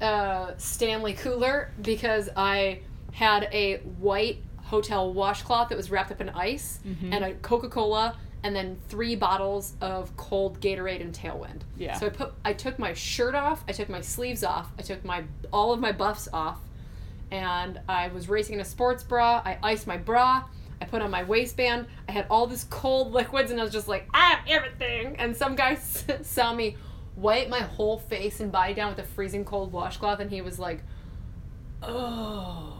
uh, Stanley cooler because I had a white hotel washcloth that was wrapped up in ice Mm-hmm. and a Coca Cola and then three bottles of cold Gatorade and Tailwind. Yeah. So I put I took my shirt off, I took my sleeves off, I took my all of my buffs off, and I was racing in a sports bra. I iced my bra. I put on my waistband. I had all this cold liquids, and I was just like, I have everything. And some guy saw me wipe my whole face and body down with a freezing cold washcloth, and he was like, Oh,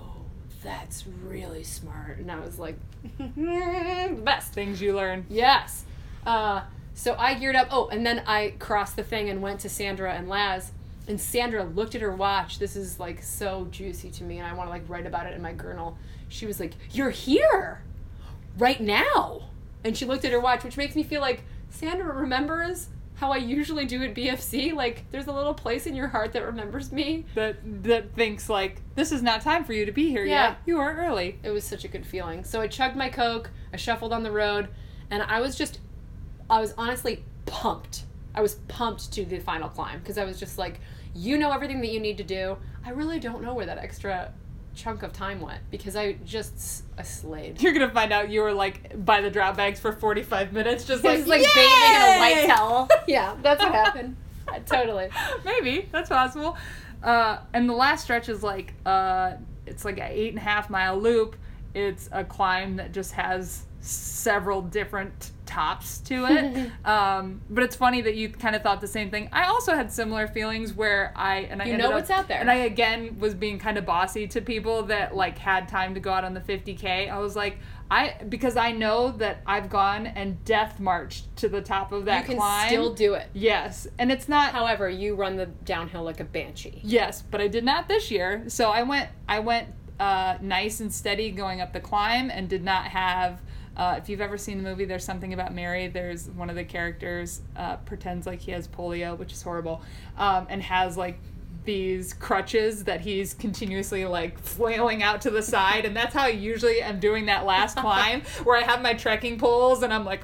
that's really smart. And I was like, the best. Things you learn. Yes. Uh, so I geared up. Oh, and then I crossed the thing and went to Sandra and Laz. And Sandra looked at her watch. This is like so juicy to me, and I want to like write about it in my journal. She was like, "You're here, right now," and she looked at her watch, which makes me feel like Sandra remembers how I usually do at BFC. Like, there's a little place in your heart that remembers me. That that thinks like this is not time for you to be here Yeah. yet. You are early. It was such a good feeling. So I chugged my Coke, I shuffled on the road, and I was just, I was honestly pumped. I was pumped to the final climb because I was just like, you know everything that you need to do. I really don't know where that extra chunk of time went because I just I slayed. You're gonna find out you were like by the drop bags for 45 minutes, just like was like bathing in a white towel. yeah, that's what happened. Uh, totally. Maybe that's possible. Uh, and the last stretch is like uh, it's like an eight and a half mile loop. it's a climb that just has several different tops to it. um, but it's funny that you kind of thought the same thing. I also had similar feelings where I and I You know up- what's out there. And I again was being kind of bossy to people that like had time to go out on the 50k. I was like. I because I know that I've gone and death marched to the top of that you can climb. still do it. yes, and it's not However, you run the downhill like a banshee. Yes, but I did not this year. So I went I went uh, nice and steady going up the climb and did not have uh, if you've ever seen the movie There's Something About Mary, there's one of the characters uh, pretends like he has polio, which is horrible, um, and has like these crutches that he's continuously like flailing out to the side and that's how I usually am doing that last climb where I have my trekking poles and I'm like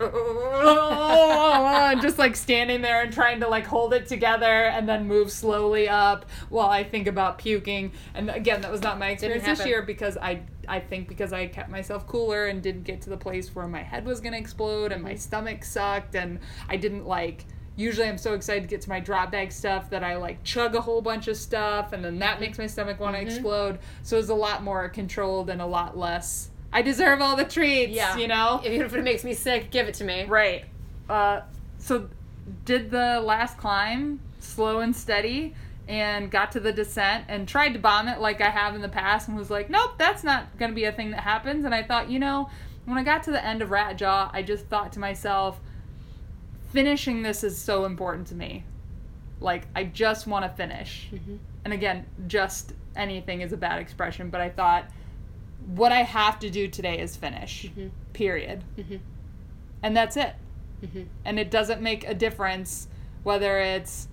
just like standing there and trying to like hold it together and then move slowly up while I think about puking. And again that was not my experience this year because I I think because I kept myself cooler and didn't get to the place where my head was gonna explode and my mm-hmm. stomach sucked and I didn't like usually I'm so excited to get to my drop bag stuff that I like chug a whole bunch of stuff and then that makes my stomach want to explode. So it's a lot more controlled and a lot less. I deserve all the treats, Yeah. you know? Even if it makes me sick, give it to me. Right. Uh, so did the last climb slow and steady and got to the descent and tried to bomb it like I have in the past and was like, nope, that's not going to be a thing that happens. And I thought, you know, when I got to the end of Rat Jaw, I just thought to myself, finishing this is so important to me. Like, I just want to finish. And again, just anything is a bad expression, but I thought, what I have to do today is finish. Period. Mhm. And that's it Mhm. and it doesn't make a difference whether it's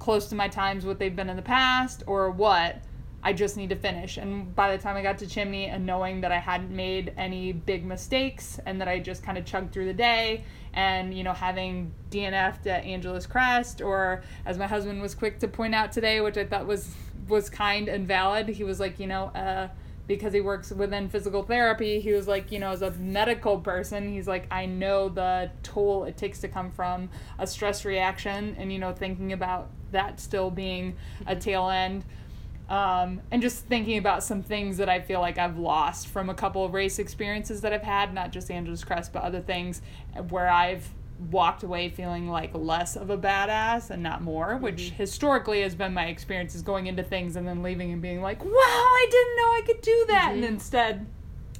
close to my times what they've been in the past or what i just need to finish and by the time i got to chimney and knowing that i hadn't made any big mistakes and that i just kind of chugged through the day and you know having dnf'd at angeles crest or as my husband was quick to point out today which i thought was was kind and valid he was like you know uh because he works within physical therapy, he was like, you know, as a medical person, he's like, I know the toll it takes to come from a stress reaction and, you know, thinking about that still being a tail end. Um, and just thinking about some things that I feel like I've lost from a couple of race experiences that I've had, not just Angeles Crest, but other things where I've walked away feeling like less of a badass and not more, mm-hmm. which historically has been my experience is going into things and then leaving and being like, wow, I didn't know I could do that. And mm-hmm. instead,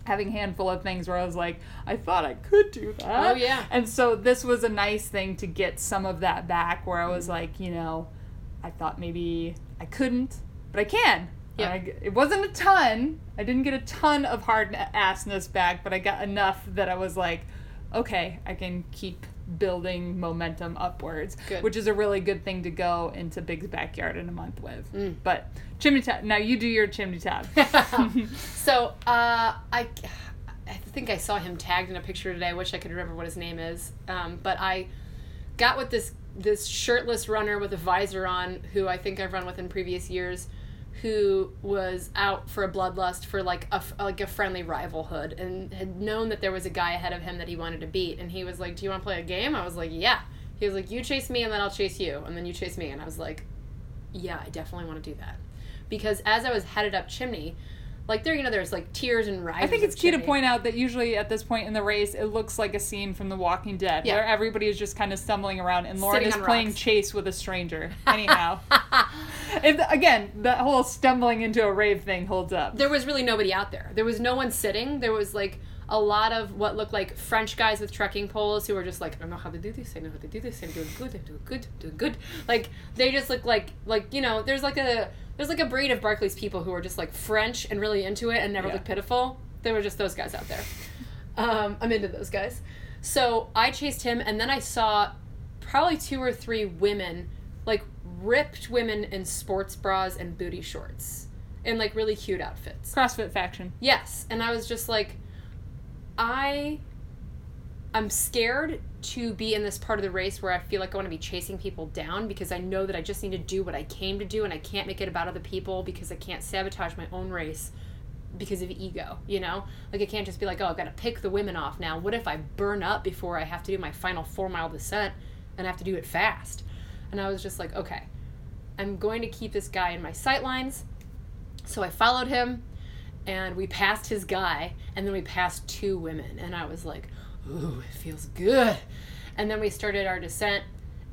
having a handful of things where I was like, I thought I could do that. Oh, yeah. And so this was a nice thing to get some of that back where I was mm-hmm. like, you know, I thought maybe I couldn't, but I can. Yeah. I- it wasn't a ton. I didn't get a ton of hard assness back, but I got enough that I was like, okay, I can keep building momentum upwards, Good. which is a really good thing to go into Big's backyard in a month with. Mm. But chimney top. Now you do your chimney top. so uh, I, I think I saw him tagged in a picture today. I wish I could remember what his name is. Um, but I got with this this shirtless runner with a visor on, who I think I've run with in previous years, who was out for a bloodlust for like a like a friendly rivalhood, and had known that there was a guy ahead of him that he wanted to beat, and he was like, "Do you want to play a game?" I was like, "Yeah." He was like, "You chase me, and then I'll chase you, and then you chase me," and I was like, "Yeah, I definitely want to do that." Because as I was headed up chimney, like there, you know, there's like tears and rises. I think it's key to point out that usually at this point in the race, it looks like a scene from The Walking Dead, Yeah. where everybody is just kind of stumbling around, and Lauren Sitting is playing rocks. chase with a stranger. Anyhow, if, again, that whole stumbling into a rave thing holds up. there was really nobody out there. There was no one sitting. There was like a lot of what looked like French guys with trekking poles who were just like, I don't know how to do this. I know how to do this. I'm doing good. I'm doing good. I'm doing good. Like they just look like like you know. There's like a there's like a breed of Barkley's people who are just like French and really into it and never Yeah. look pitiful. They were just those guys out there. Um, I'm into those guys. So I chased him, and then I saw probably two or three women, like ripped women in sports bras and booty shorts, in like really cute outfits. CrossFit faction. Yes, and I was just like, I, I'm scared to be in this part of the race where I feel like I want to be chasing people down because I know that I just need to do what I came to do, and I can't make it about other people because I can't sabotage my own race because of ego, you know? Like I can't just be like, oh, I've got to pick the women off now. What if I burn up before I have to do my final four mile descent and I have to do it fast? And I was just like, okay, I'm going to keep this guy in my sight lines. So I followed him and we passed his guy, and then we passed two women, and I was like, "Ooh, it feels good." And then we started our descent,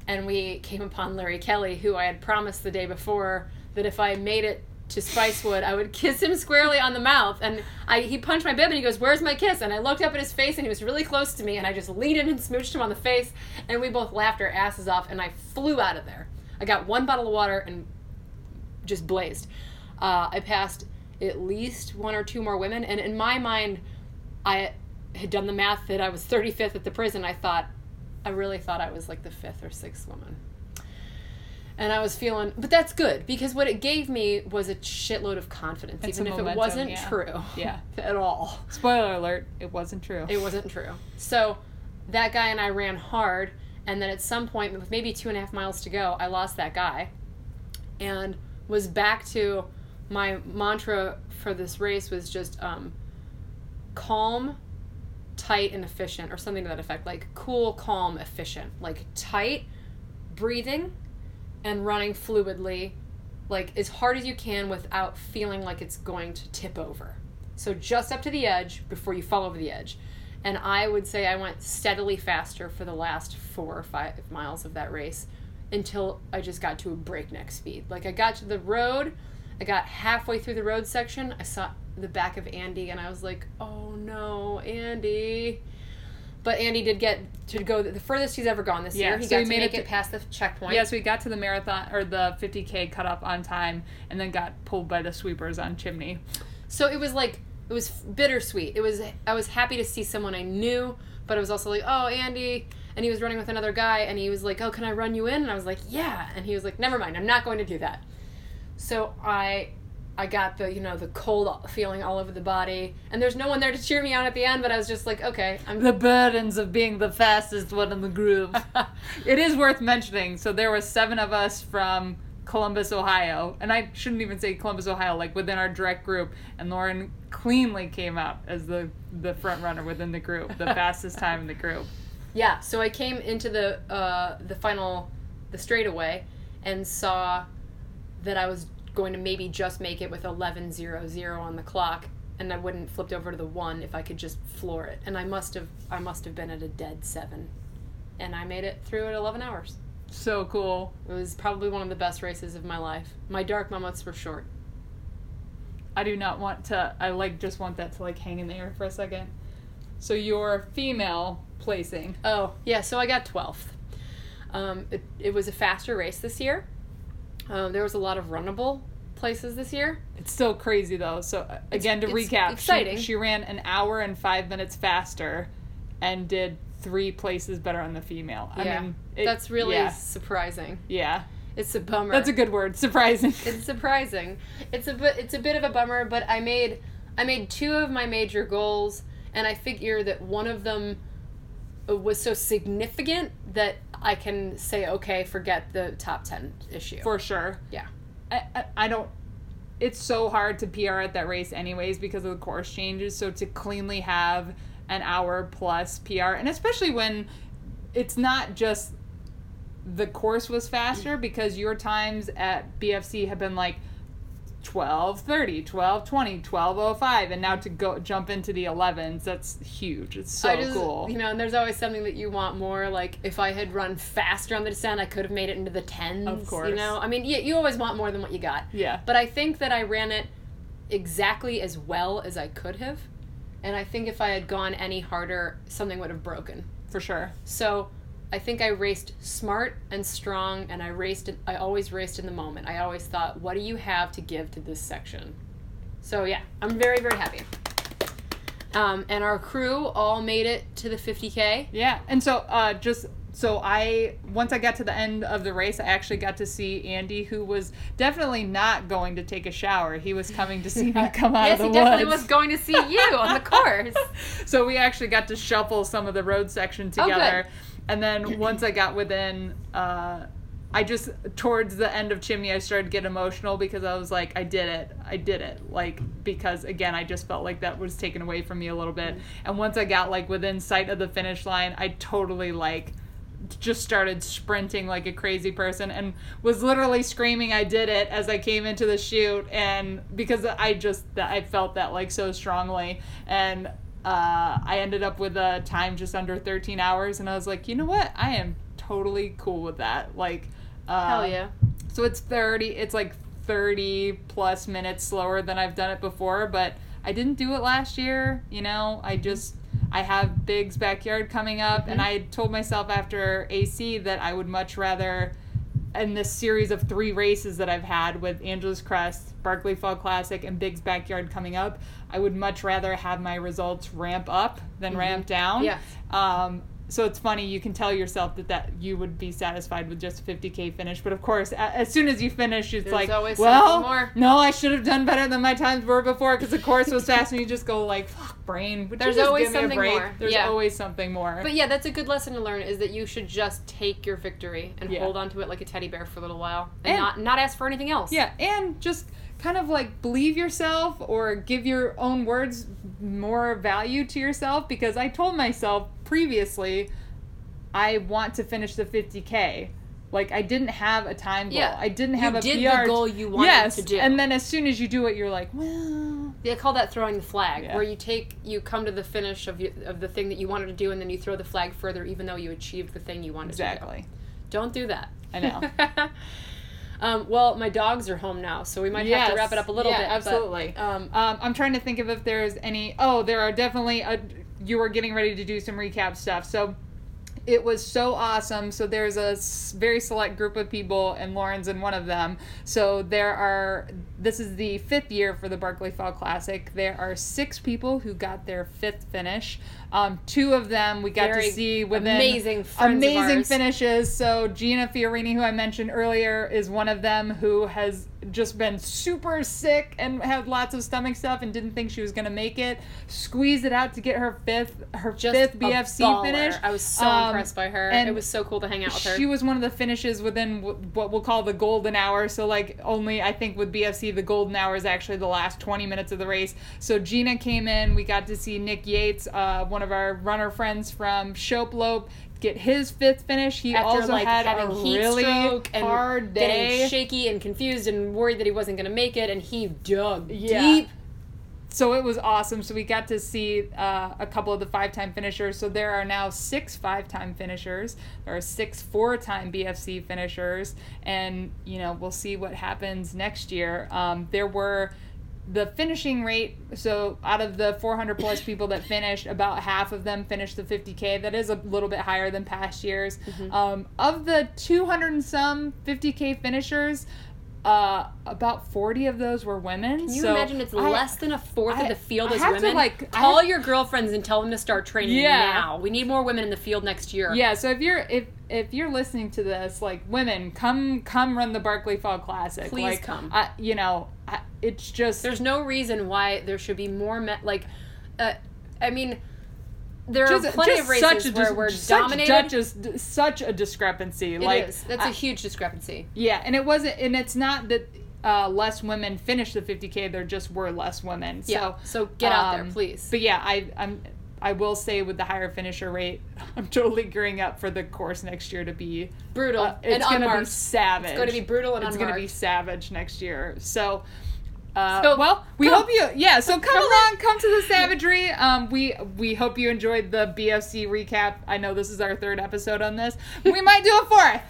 and we came upon Larry Kelly, who I had promised the day before that if I made it to Spicewood, I would kiss him squarely on the mouth. And I, he punched my bib and he goes, Where's my kiss? And I looked up at his face and he was really close to me. And I just leaned in and smooched him on the face. And we both laughed our asses off. And I flew out of there. I got one bottle of water and just blazed. Uh, I passed at least one or two more women. And in my mind, I had done the math that I was 35th at the prison. I thought, I really thought I was like the fifth or sixth woman and I was feeling, but that's good because what it gave me was a shitload of confidence, And even if momentum, it wasn't yeah. true. Yeah. at all. Spoiler alert, it wasn't true. It wasn't true. So that guy and I ran hard, and then at some point, with maybe two and a half miles to go, I lost that guy, and was back to my mantra for this race was just um, calm, tight, and efficient, or something to that effect. Like cool, calm, efficient. Like tight, breathing, and running fluidly, like as hard as you can without feeling like it's going to tip over. So just up to the edge before you fall over the edge. And I would say I went steadily faster for the last four or five miles of that race until I just got to a breakneck speed. Like I got to the road, I got halfway through the road section, I saw the back of Andy, and I was like, oh no, Andy. But Andy did get to go the furthest he's ever gone this Yeah, year. He so got he to made make it it, past the checkpoint. Yes, we got to the marathon or the 50k cut cutoff on time, and then got pulled by the sweepers on Chimney. So it was like it was bittersweet. It was I was happy to see someone I knew, but I was also like, oh Andy, and he was running with another guy, and he was like, oh can I run you in? And I was like, yeah, and he was like, never mind, I'm not going to do that. So I I got the you know the cold feeling all over the body, and there's no one there to cheer me on at the end, but I was just like, okay, I'm The burdens of being the fastest one in the group. it is worth mentioning. So there were seven of us from Columbus, Ohio, and I shouldn't even say Columbus, Ohio, like within our direct group. And Lauren cleanly came out as the the front runner within the group, the fastest time in the group. Yeah, so I came into the uh, the final the straightaway and saw that I was going to maybe just make it with 11:00 on the clock and I wouldn't flipped over to the 1 if I could just floor it. And I must have I must have been at a dead 7. And I made it through at 11 hours. So cool. It was probably one of the best races of my life. My dark moments were short. I do not want to. I like just want that to like hang in the air for a second. So your female placing. Oh, yeah, so I got 12th. Um, it, it was a faster race this year. Um, there was a lot of runnable places this year. It's still crazy though. So uh, again, to it's recap, she- exciting. She, ran an hour and five minutes faster, and did three places better on the female. I yeah, mean, it- that's really yeah, surprising. yeah. It's a bummer. That's a good word. Surprising. it's surprising. It's a bit. It's a bit of a bummer, but I made I made two of my major goals, and I figure that one of them uh, was so significant that I can say, okay, forget the top ten issue. for sure. yeah, I, I, I don't. It's so hard to PR at that race, anyways, because of the course changes. So to cleanly have an hour plus PR, and especially when it's not just the course was faster, mm. because your times at BFC have been like 1230 1220 1205 and now to go jump into the 11s that's huge it's so just, cool You know, and there's always something that you want more. Like if I had run faster on the descent, I could have made it into the tens. Of course. You know, I mean, you, you always want more than what you got. yeah But I think that I ran it exactly as well as I could have. And I think if I had gone any harder, something would have broken. for sure So I think I raced smart and strong, and I raced. I always raced in the moment. I always thought, what do you have to give to this section? So yeah, I'm very very happy. Um, and our crew all made it to the 50k. Yeah, and so uh, just so I once I got to the end of the race, I actually got to see Andy, who was definitely not going to take a shower. He was coming to see me come out yes, of he definitely woods. was going to see you on the course. so we actually got to shuffle some of the road section together. Oh, good. together, and then once I got within. Uh, I just towards the end of Chimney, I started to get emotional because I was like, I did it, I did it, like because again, I just felt like that was taken away from me a little bit. And once I got like within sight of the finish line, I totally like just started sprinting like a crazy person and was literally screaming I did it as I came into the shoot and because I just I felt that like so strongly and uh, I ended up with a time just under 13 hours and I was like, "You know what? I am totally cool with that." Like uh, Hell yeah. so it's 30, it's like 30 plus minutes slower than I've done it before, but I didn't do it last year, you know? I just, I have Big's backyard coming up, and I told myself after AC that I would much rather, in this series of three races that I've had with Angeles Crest, Barkley Fall Classic, and Big's backyard coming up, I would much rather have my results ramp up than ramp down. Yes. Um, so it's funny you can tell yourself that that you would be satisfied with just a 50k finish but of course a- as soon as you finish it's There's like well more." no i should have done better than my times were before because the course was fast and you just go like fuck brain would There's always give me a something more. there's Yeah. always something more But yeah, that's a good lesson to learn is that you should just take your victory and Yeah. hold on to it like a teddy bear for a little while and, And- not not ask for anything else. yeah and just kind of like believe yourself or give your own words more value to yourself because i told myself previously i want to finish the 50k like I didn't have a time goal. Yeah. I didn't You have a did the goal you wanted yes, to do. and then as soon as you do it, you're like, well, They call that throwing the flag, Yeah. where you take you come to the finish of you, of the thing that you wanted to do, and then you throw the flag further, even though you achieved the thing you wanted to do. exactly. do. Don't do that. I know. um, well, my dogs are home now, so we might have to wrap it up a little Yeah, bit. but, absolutely. um, Um, I'm trying to think of if there's any. Oh, there are definitely. A, you were getting ready to do some recap stuff, so it was so awesome. So there's a very select group of people, and Lauren's in one of them. So there are. This is the fifth year for the Barkley Fall Classic. There are six people who got their fifth finish. Um, two of them we got Very to see within amazing amazing finishes. So Gina Fiorini, who I mentioned earlier, is one of them who has just been super sick and had lots of stomach stuff and didn't think she was going to make it. Squeezed it out to get her fifth her just fifth BFC finish. I was so Um, impressed by her. and It was so cool to hang out with her. She was one of the finishes within what we'll call the golden hour. So, like, only I think with BFC, the golden hour is actually the last 20 minutes of the race. So, Gina came in. We got to see Nick Yates, uh, one of our runner friends from Shopelope, get his fifth finish. He After also like had having a heat really stroke and hard getting day. shaky and confused and worried that he wasn't going to make it, and he dug Yeah. deep. so it was awesome. So we got to see uh, a couple of the five-time finishers. So there are now six five-time finishers. There are six four-time BFC finishers, and you know we'll see what happens next year. Um, there were the finishing rate. So out of the 400 plus people that finished, about half of them finished the 50k. That is a little bit higher than past years. Um, of the 200 and some 50k finishers. Uh, about 40 of those were women. Can you so imagine it's I- less than a fourth I- of the field I is have to, women? like- Call have- your girlfriends and tell them to start training Yeah. now. We need more women in the field next year. Yeah, so if you're if if you're listening to this, like women, come come run the Barkley Fall Classic. Please like, come. I, you know, I, it's just There's no reason why there should be more men. Like, uh, I mean, there just, are plenty of races such a where we're such, dominated. such, such a discrepancy. It like is. That's a I- huge discrepancy. yeah, and it wasn't, and it's not that uh, less women finished the 50k. There just were less women. Yeah. So So get out there, um, please. But yeah, I I'm I will say with the higher finisher rate, I'm totally gearing up for the course next year to be Brutal uh, and it's gonna be savage. It's going to be brutal and it's unmarked. going to be savage next year. So, uh, So, well, we come- hope you, yeah. So come, come along, come to the savagery. Um, we we hope you enjoyed the BFC recap. I know this is our third episode on this. We might do a fourth.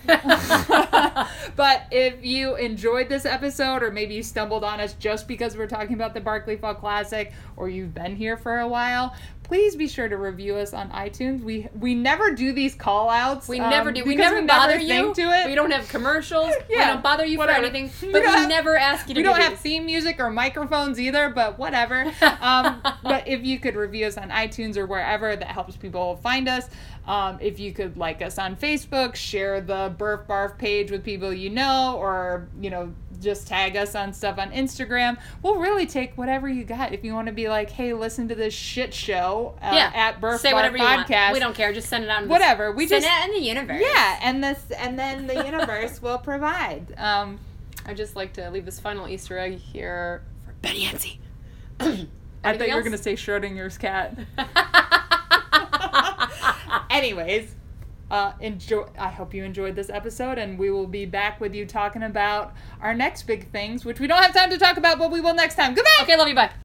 but if you enjoyed this episode, or maybe you stumbled on us just because we're talking about the Barkley Fall Classic, or you've been here for a while. Please be sure to review us on iTunes. We we never do these call outs. We um, never do. We never bother you. think to it. We don't have commercials. yeah, We don't bother you whatever. for anything. We But we, have- never ask you to we do don't have these. theme music or microphones either, but whatever. Um, but if you could review us on iTunes or wherever, that helps people find us. Um, if you could like us on Facebook, share the Burf Barf page with people you know, or you know, just tag us on stuff on Instagram. We'll really take whatever you got. If you want to be like, hey, listen to this shit show uh, yeah. at Burf Say Barf whatever you Podcast. want. We don't care. Just send it the- Whatever. We Send just it in the universe. yeah, and this and then the universe will provide. Um, I just like to leave this final Easter egg here for Betty Yancey. I thought you were gonna say Schrodinger's cat. Anyways, Uh, enjoy. I hope you enjoyed this episode, and we will be back with you talking about our next big things, which we don't have time to talk about, but we will next time. Goodbye. Okay, love you. Bye.